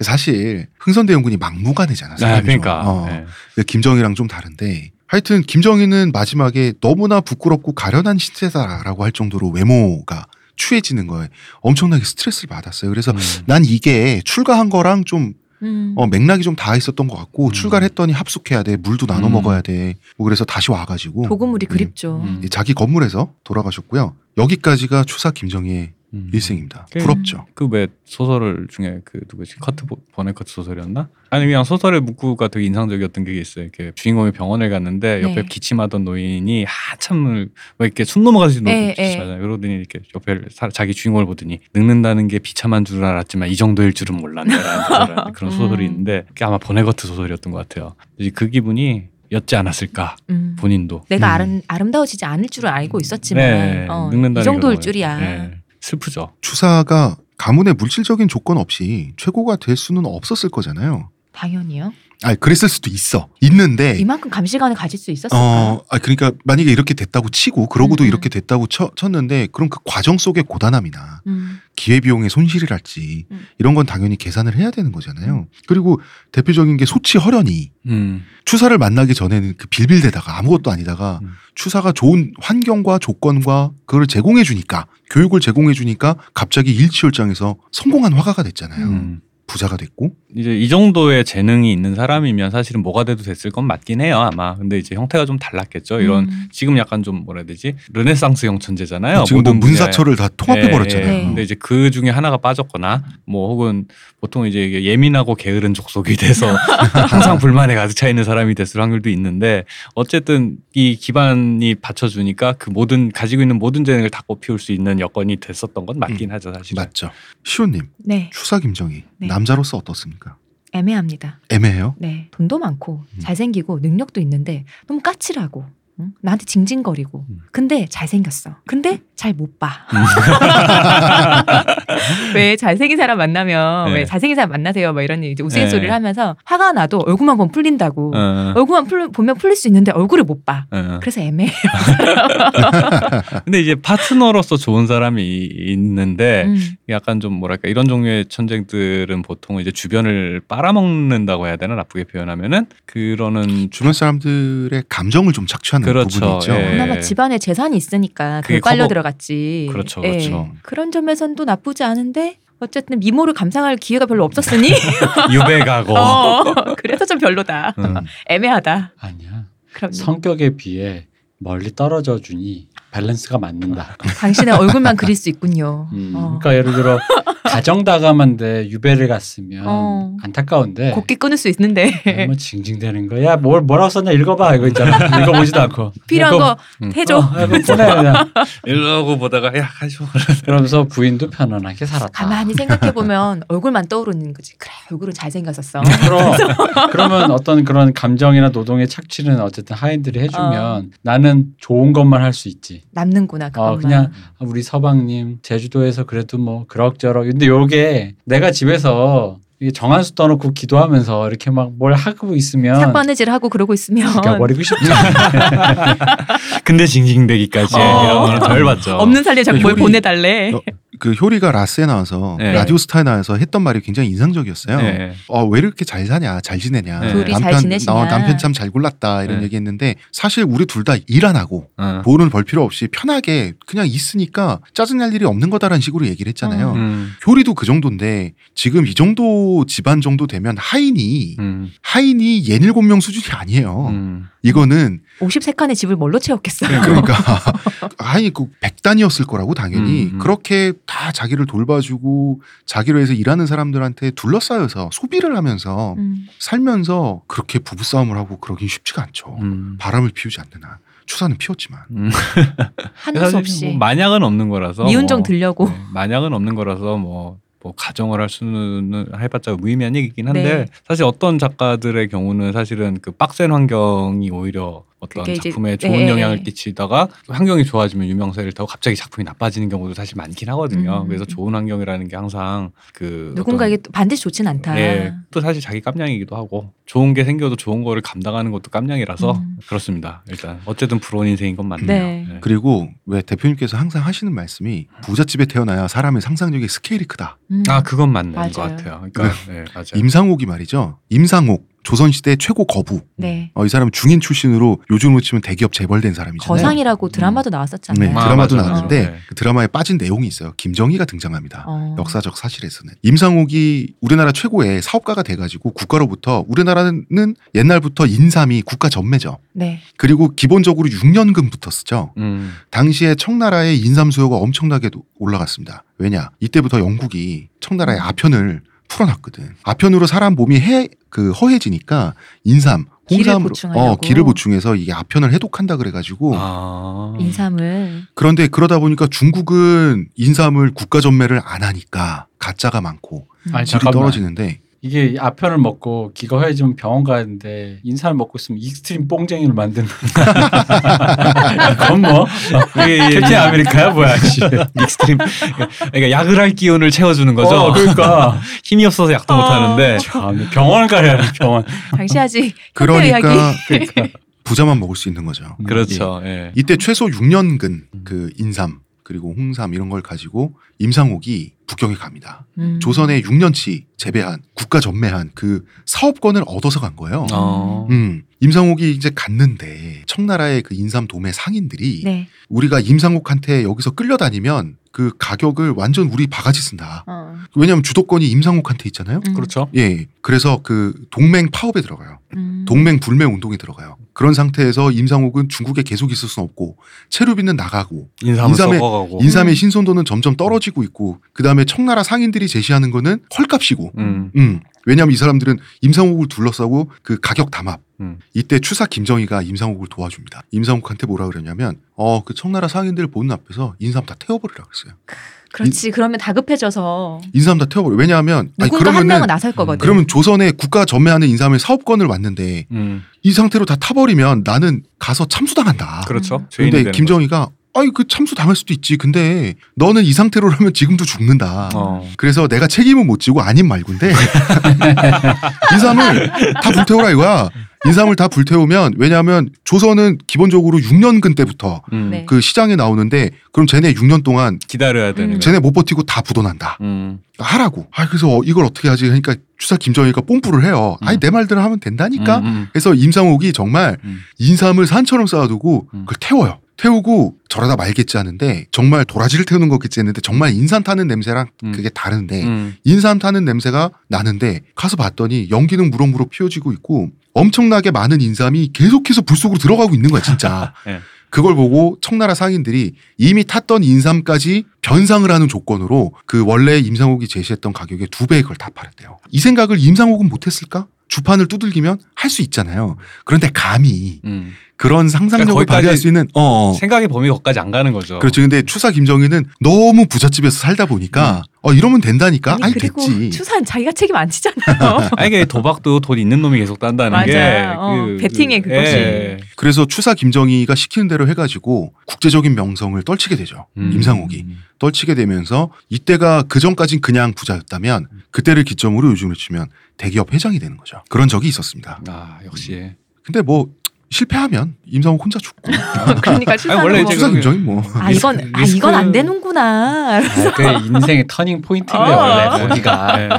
사실 흥선대원군이 막무가내잖아. 아, 사람이 좀. 그러니까. 어. 예. 근데 김정희랑 좀 다른데 하여튼 김정희는 마지막에 너무나 부끄럽고 가련한 신세다라고 할 정도로 외모가 추해지는 거에 엄청나게 스트레스를 받았어요. 그래서 음. 난 이게 출가한 거랑 좀 음. 어, 맥락이 좀 닿아 있었던 것 같고 음. 출가를 했더니 합숙해야 돼 물도 나눠 음. 먹어야 돼 뭐 그래서 다시 와가지고 도구물이 네. 그립죠. 음. 이 자기 건물에서 돌아가셨고요 여기까지가 추사 김정희의 음. 일생입니다 그- 부럽죠 그 왜 소설 중에 그 누구지 커트 보- 보네거트 소설이었나? 아니 그냥 소설의 문구가 되게 인상적이었던 게 있어요. 이렇게 주인공이 병원을 갔는데 옆에 네. 기침하던 노인이 한참을 왜 이렇게 숨 넘어가듯이 네, 노잖아요. 그러더니 이렇게 옆에 사- 자기 주인공을 보더니 늙는다는 게 비참한 줄 알았지만 이 정도일 줄은 몰랐네라는 소설을- 그런 소설이 음. 있는데 그게 아마 보네거트 소설이었던 것 같아요. 이제 그 기분이 였지 않았을까 음. 본인도. 내가 음. 아름, 아름다워지지 않을 줄은 알고 있었지만 네, 어, 늙는다는 이 정도일 게 줄이야. 네, 슬프죠. 추사가 가문의 물질적인 조건 없이 최고가 될 수는 없었을 거잖아요 당연히요. 아 그랬을 수도 있어 있는데 이만큼 감시관을 가질 수 있었을까? 어, 아, 그러니까 만약에 이렇게 됐다고 치고 그러고도 음, 음. 이렇게 됐다고 쳐, 쳤는데 그럼 그 과정 속의 고단함이나 음. 기회 비용의 손실이랄지 음. 이런 건 당연히 계산을 해야 되는 거잖아요. 그리고 대표적인 게 소치 허련이 음. 추사를 만나기 전에는 그 빌빌대다가 아무것도 아니다가 음. 추사가 좋은 환경과 조건과 그걸 제공해 주니까 교육을 제공해 주니까 갑자기 일치월장에서 성공한 화가가 됐잖아요. 음. 부자가 됐고 이제 이 정도의 재능이 있는 사람이면 사실은 뭐가 돼도 됐을 건 맞긴 해요 아마 근데 이제 형태가 좀 달랐겠죠 이런 음. 지금 약간 좀 뭐라 해야 되지 르네상스형 천재잖아요 지금 뭐. 문사처를 다 통합해 예, 버렸잖아요. 예. 근데 이제 그 중에 하나가 빠졌거나 뭐 혹은 보통 이제 예민하고 게으른 족속이 돼서 항상 불만에 가득 차 있는 사람이 됐을 확률도 있는데 어쨌든 이 기반이 받쳐주니까 그 모든 가지고 있는 모든 재능을 다 꽃피울 수 있는 여건이 됐었던 건 맞긴 하죠 사실. 맞죠. 시호님 네, 추사 김정희 네. 남자로서 어떻습니까? 애매합니다. 애매해요. 네, 돈도 많고 음. 잘생기고 능력도 있는데 너무 까칠하고 응? 나한테 징징거리고 음. 근데 잘생겼어. 근데 잘 못 봐. 왜 잘생긴 사람 만나면 네. 왜 잘생긴 사람 만나세요? 막 이런 이제 우스갯소리를 네. 하면서 화가 나도 얼굴만 보면 풀린다고. 어, 얼굴만 풀, 보면 풀릴 수 있는데 얼굴을 못 봐. 어. 그래서 애매해요. 근데 이제 파트너로서 좋은 사람이 있는데 음. 약간 좀 뭐랄까 이런 종류의 천쟁들은 보통 이제 주변을 빨아먹는다고 해야 되나 나쁘게 표현하면은 그러는 주변 사람들의 감정을 좀 착취하는 그렇죠. 부분이 있죠. 예. 그나마 집안에 재산이 있으니까 그게 빨려 커버- 들어갔지. 그렇죠, 예. 그렇죠. 그런 점에선 또 나쁘지 않은데 어쨌든 미모를 감상할 기회가 별로 없었으니 유배가고 어, 그래서 좀 별로다. 음. 애매하다. 아니야. 그럼 성격에 비해 멀리 떨어져 주니 밸런스가 맞는다. 당신의 얼굴만 그릴 수 있군요. 음, 어. 그러니까 예를 들어 가정 다감한데 유배를 갔으면 어. 안타까운데 곱게 끊을 수 있는데 뭐 징징대는 거야. 뭘 뭐라고 썼냐 읽어봐 이거 있잖아. 읽어보지도 않고 필요한 이거- 거 음. 해줘. 어, 이거 보내 그냥. 이러고 보다가 야 가지고 그러면서 부인도 편안하게 살았다. 가만히 생각해 보면 얼굴만 떠오르는 거지. 그래 얼굴은 잘 생겼었어. 그럼 그러면 어떤 그런 감정이나 노동의 착취는 어쨌든 하인들이 해주면 어. 나는 좋은 것만 할 수 있지. 남는구나 그것만. 어 그냥 아, 우리 서방님 제주도에서 그래도 뭐 그럭저럭 근데 요게 내가 집에서 이게 정한 수 떠놓고 기도하면서 이렇게 막 뭘 하고 있으면 삭바느질 하고 그러고 있으면 죽여버리고 싶지. 근데 징징대기까지 어. 이런 거는 덜 봤죠. 없는 살리에 자꾸 뭘 보내달래. 어, 그 효리가 라스에 나와서 네. 라디오스타에 나와서 했던 말이 굉장히 인상적이었어요. 네. 어, 왜 이렇게 잘 사냐, 잘 지내냐. 네. 남편, 지내시냐. 어, 남편 참 잘 골랐다 이런 네. 얘기했는데 사실 우리 둘 다 일 안 하고 어. 돈을 벌 필요 없이 편하게 그냥 있으니까 짜증날 일이 없는 거다라는 식으로 얘기를 했잖아요. 음. 효리도 그 정도인데 지금 이 정도 집안 정도 되면 하인이 음. 하인이 예닐곱 명 수준이 아니에요. 음. 이거는 53칸의 집을 뭘로 채웠겠어요. 그러니까 하인이 그 백단이었을 거라고 당연히 음, 음. 그렇게 다 자기를 돌봐주고 자기로 해서 일하는 사람들한테 둘러싸여서 소비를 하면서 음. 살면서 그렇게 부부싸움을 하고 그러긴 쉽지가 않죠. 음. 바람을 피우지 않는 한 추사는 피웠지만 음. 하는 수 사실 없이 뭐 만약은 없는 거라서 미운정 뭐, 들려고. 네, 만약은 없는 거라서 뭐, 뭐 가정을 할 수는 해봤자 무의미한 얘기긴 한데 네. 사실 어떤 작가들의 경우는 사실은 그 빡센 환경이 오히려 어떤 그게 이제- 작품에 좋은 네. 영향을 끼치다가 환경이 좋아지면 유명세를 타고 갑자기 작품이 나빠지는 경우도 사실 많긴 하거든요. 음. 그래서 좋은 환경이라는 게 항상 그 누군가에게 어떤 또 반드시 좋진 않다. 예, 또 사실 자기 깜냥이기도 하고 좋은 게 생겨도 좋은 거를 감당하는 것도 깜냥이라서 음. 그렇습니다. 일단 어쨌든 부러운 인생인 건 맞네요. 네. 네. 그리고 왜 대표님께서 항상 하시는 말씀이 부잣집에 태어나야 사람의 상상력의 스케일이 크다. 음. 아 그건 맞는 맞아요. 것 같아요. 그러니까 네, 맞아요. 임상옥이 말이죠. 임상옥 조선시대 최고 거부. 네. 어, 이 사람 중인 출신으로 요즘으로 치면 대기업 재벌된 사람이잖아요. 거상이라고 드라마도 나왔었잖아요. 네, 아, 드라마도 맞아, 나왔는데. 네. 그 드라마에 빠진 내용이 있어요. 김정희가 등장합니다. 어. 역사적 사실에서는 임상옥이 우리나라 최고의 사업가가 돼가지고 국가로부터 우리나라는 옛날부터 인삼이 국가 전매죠. 네. 그리고 기본적으로 6년금부터 쓰죠. 음. 당시에 청나라의 인삼 수요가 엄청나게 올라갔습니다. 왜냐? 이때부터 영국이 청나라의 아편을 풀어놨거든. 아편으로 사람 몸이 해, 그 허해지니까 인삼, 기를 홍삼으로 보충하려고. 어, 기를 보충해서 이게 아편을 해독한다 그래가지고 아. 인삼을 그런데 그러다 보니까 중국은 인삼을 국가 전매를 안 하니까 가짜가 많고 아니 질이 잠깐만. 떨어지는데 이게 아편을 먹고 기가 허해지면 병원 가는데 인삼을 먹고 있으면 extreme 뽕쟁이를 만드는 그건 뭐 그게 캡틴 아메리카야 뭐야 씨. extreme 그러니까 약을 할 기운을 채워주는 거죠. 어, 그러니까 힘이 없어서 약도 어. 못 하는데 참 병원을 가야 돼 병원 당시 아직 그러니까 의학이 부자만 먹을 수 있는 거죠. 그렇죠. 예. 이때 최소 6년근 그 인삼 그리고 홍삼 이런 걸 가지고 임상옥이 북경에 갑니다. 음. 조선에 6년치 재배한 국가 전매한 그 사업권을 얻어서 간 거예요. 어. 음, 임상옥이 이제 갔는데 청나라의 그 인삼 도매 상인들이 네. 우리가 임상옥한테 여기서 끌려다니면 그 가격을 완전 우리 바가지 쓴다. 어. 왜냐하면 주도권이 임상옥한테 있잖아요. 음. 그렇죠. 예, 그래서 그 동맹 파업에 들어가요. 음. 동맹 불매 운동에 들어가요. 그런 상태에서 임상옥은 중국에 계속 있을 수는 없고 체류비는 나가고 인삼의-. 인삼의 신선도는 점점 떨어지고 있고 그 다음에 청나라 상인들이 제시하는 거는 헐값이고 음. 음. 왜냐하면 이 사람들은 임상옥을 둘러싸고 그 가격 담합. 음. 이때 추사 김정희가 임상옥을 도와줍니다. 임상옥한테 뭐라 그러냐면 어 그 청나라 상인들 보는 앞에서 인삼 다 태워버리라 그랬어요. 그렇지. 그러면 다급해져서 인삼 다 태워버려. 왜냐하면 아니 누군가 한 그러면은 명은 나설 거거든. 그러면 조선에 국가 전매하는 인삼의 사업권을 왔는데 음. 이 상태로 다 타버리면 나는 가서 참수당한다. 그렇죠. 근데 김정희가 아이 그 참수 당할 수도 있지. 근데 너는 이 상태로라면 지금도 죽는다. 어. 그래서 내가 책임은 못 지고 아닌 말군데 인삼을 다 불태우라 이거야. 인삼을 다 불태우면 왜냐하면 조선은 기본적으로 6년근 때부터 음. 네. 그 시장에 나오는데 그럼 쟤네 6년 동안 기다려야 되는 음. 거. 쟤네 못 버티고 다 부도난다. 음. 하라고. 아 그래서 이걸 어떻게 하지? 그러니까 추사 김정희가 뽐뿌를 해요. 아니 음. 내 말대로 하면 된다니까. 음, 음. 그래서 임상옥이 정말 음. 인삼을 산처럼 쌓아두고 음. 그걸 태워요. 태우고 저러다 말겠지 하는데 정말 도라지를 태우는 거겠지 했는데 정말 인삼 타는 냄새랑 음. 그게 다른데 음. 인삼 타는 냄새가 나는데 가서 봤더니 연기는 무럭무럭 피어지고 있고 엄청나게 많은 인삼이 계속해서 불 속으로 들어가고 있는 거야 진짜. 예. 그걸 보고 청나라 상인들이 이미 탔던 인삼까지 변상을 하는 조건으로 그 원래 임상옥이 제시했던 가격의 두 배의 걸 다 팔았대요. 이 생각을 임상옥은 못했을까? 주판을 두들기면 할 수 있잖아요. 그런데 감히 음. 그런 상상력을 그러니까 발휘할 수 있는 어, 어. 생각의 범위 거기까지 안 가는 거죠. 그렇죠. 근데 추사 김정희는 너무 부잣집에서 살다 보니까 어 이러면 된다니까. 아니, 아니, 그리고 됐지. 추사는 자기가 책임 안 지잖아요. 아니 이게 도박도 돈 있는 놈이 계속 딴다는 게 맞아요. 어, 베팅의 그것이. 예. 그래서 추사 김정희가 시키는 대로 해가지고 국제적인 명성을 떨치게 되죠. 음. 임상옥이 떨치게 되면서 이때가 그 전까진 그냥 부자였다면 그때를 기점으로 요즘으로 치면 대기업 회장이 되는 거죠. 그런 적이 있었습니다. 아 역시 근데 뭐 실패하면 임상옥 혼자 죽고 그러니까 추사는 원래 뭐, 그- 김정희 뭐아 이건 아 리스크- 이건 안 되는구나. 아, 그 인생의 turning point예요. 어. 원래 거기가 네.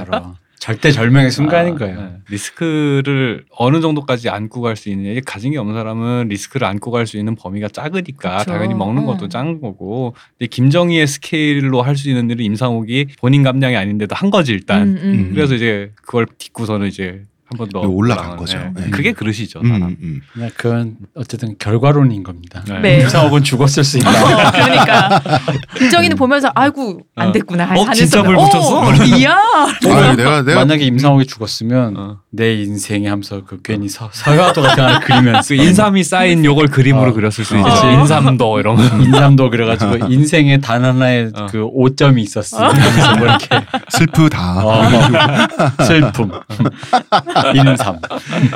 절대 절명의 순간인 아, 거예요. 네. 리스크를 어느 정도까지 안고 갈 수 있느냐. 가진 게 없는 사람은 리스크를 안고 갈 수 있는 범위가 작으니까 그쵸. 당연히 먹는 것도 음. 작은 거고. 근데 김정희의 스케일로 할 수 있는 일을 임상옥이 본인 깜냥이 아닌데도 한 거지 일단. 음, 음. 그래서 이제 그걸 딛고서는 이제 한번 더 올라간 거죠. 예. 네. 그게 그릇이죠. 음, 사람. 음. 그냥 그건 어쨌든 결과론인 겁니다. 네. 네. 임상옥은 죽었을 수 있다. 어, 그러니까 김정희는 보면서 아이고 안 어. 됐구나. 어, 하는 진짜 불 붙였어? 어, 이야. 아, 내가 내가 만약에 임상옥이 죽었으면 어. 내 인생에 하면서 그 괜히 서, 세한도 같은 걸 그리면서 그 인삼이 쌓인 요걸 그림으로 어. 그렸을 수. 있지. 인삼도 이런 거. 인삼도 그래가지고 인생에 단 하나의 어. 그 오점이 있었어. 그래서 뭐 이렇게 슬프다. 어, 슬픔, 인삼.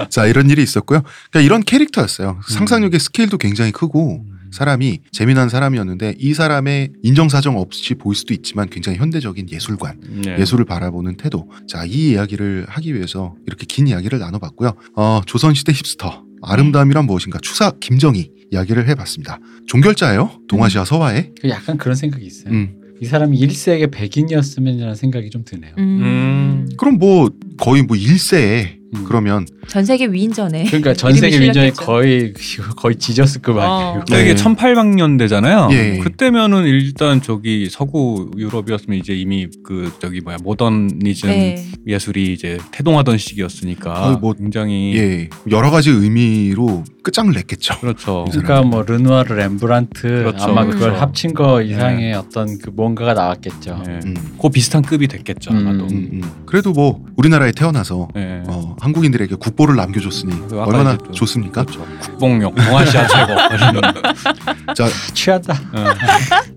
자 이런 일이 있었고요. 그러니까 이런 캐릭터였어요. 상상력의 스케일도 굉장히 크고 음. 사람이 재미난 사람이었는데 이 사람의 인정사정 없이 보일 수도 있지만 굉장히 현대적인 예술관, 네. 예술을 바라보는 태도. 자 이 이야기를 하기 위해서 이렇게 긴 이야기를 나눠봤고요. 어, 조선시대 힙스터 아름다움이란 무엇인가 추사 김정희 이야기를 해봤습니다. 종결자예요. 동아시아 서화에. 그 약간 그런 생각이 있어요. 음. 이 사람이 1세의 백인이었으면이라는 생각이 좀 드네요. 음. 그럼 뭐 거의 뭐 일세에 음. 그러면 전 세계 위인전에 그러니까 전 세계 실렸겠죠. 거의 거의 지저스급 아니에요. 어. 이게 네. 1800년대잖아요. 예. 그때면은 일단 저기 서구 유럽이었으면 이제 이미 그 저기 뭐야 모더니즘 네. 예술이 이제 태동하던 시기였으니까 거의 뭐- 굉장히 예 여러 가지 의미로 끝장을 냈겠죠. 그렇죠. 그러니까 뭐 르누아르, 렘브란트 그렇죠. 아마 그걸 그렇죠. 합친 거 이상의 어떤 그 뭔가가 나왔겠죠. 예. 음. 그 비슷한 급이 됐겠죠 아마도. 음. 음, 음. 그래도 뭐 우리나라에 태어나서 예. 어, 한국인들에게 국보를 남겨줬으니 그 얼마나 좋습니까? 그렇죠. 국뽕역 동아시아 최고. 자 취하다. 어.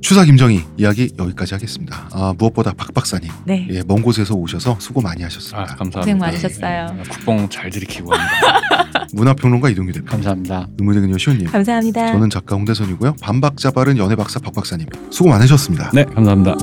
추사 김정희 이야기 여기까지 하겠습니다. 아, 무엇보다 박 박사님 네. 예, 먼 곳에서 오셔서 수고 많이 아 하셨습니다. 감사합니다. 고생 많으셨어요. 예. 국뽕 잘 들이키고 합니다. 문화평론가 이동규 대표, 감사합니다. 의무대근 여시호님, 감사합니다. 저는 작가 홍대선이고요. 반박자 바른 연애 박사 박 박사님 수고 많으셨습니다. 네 감사합니다.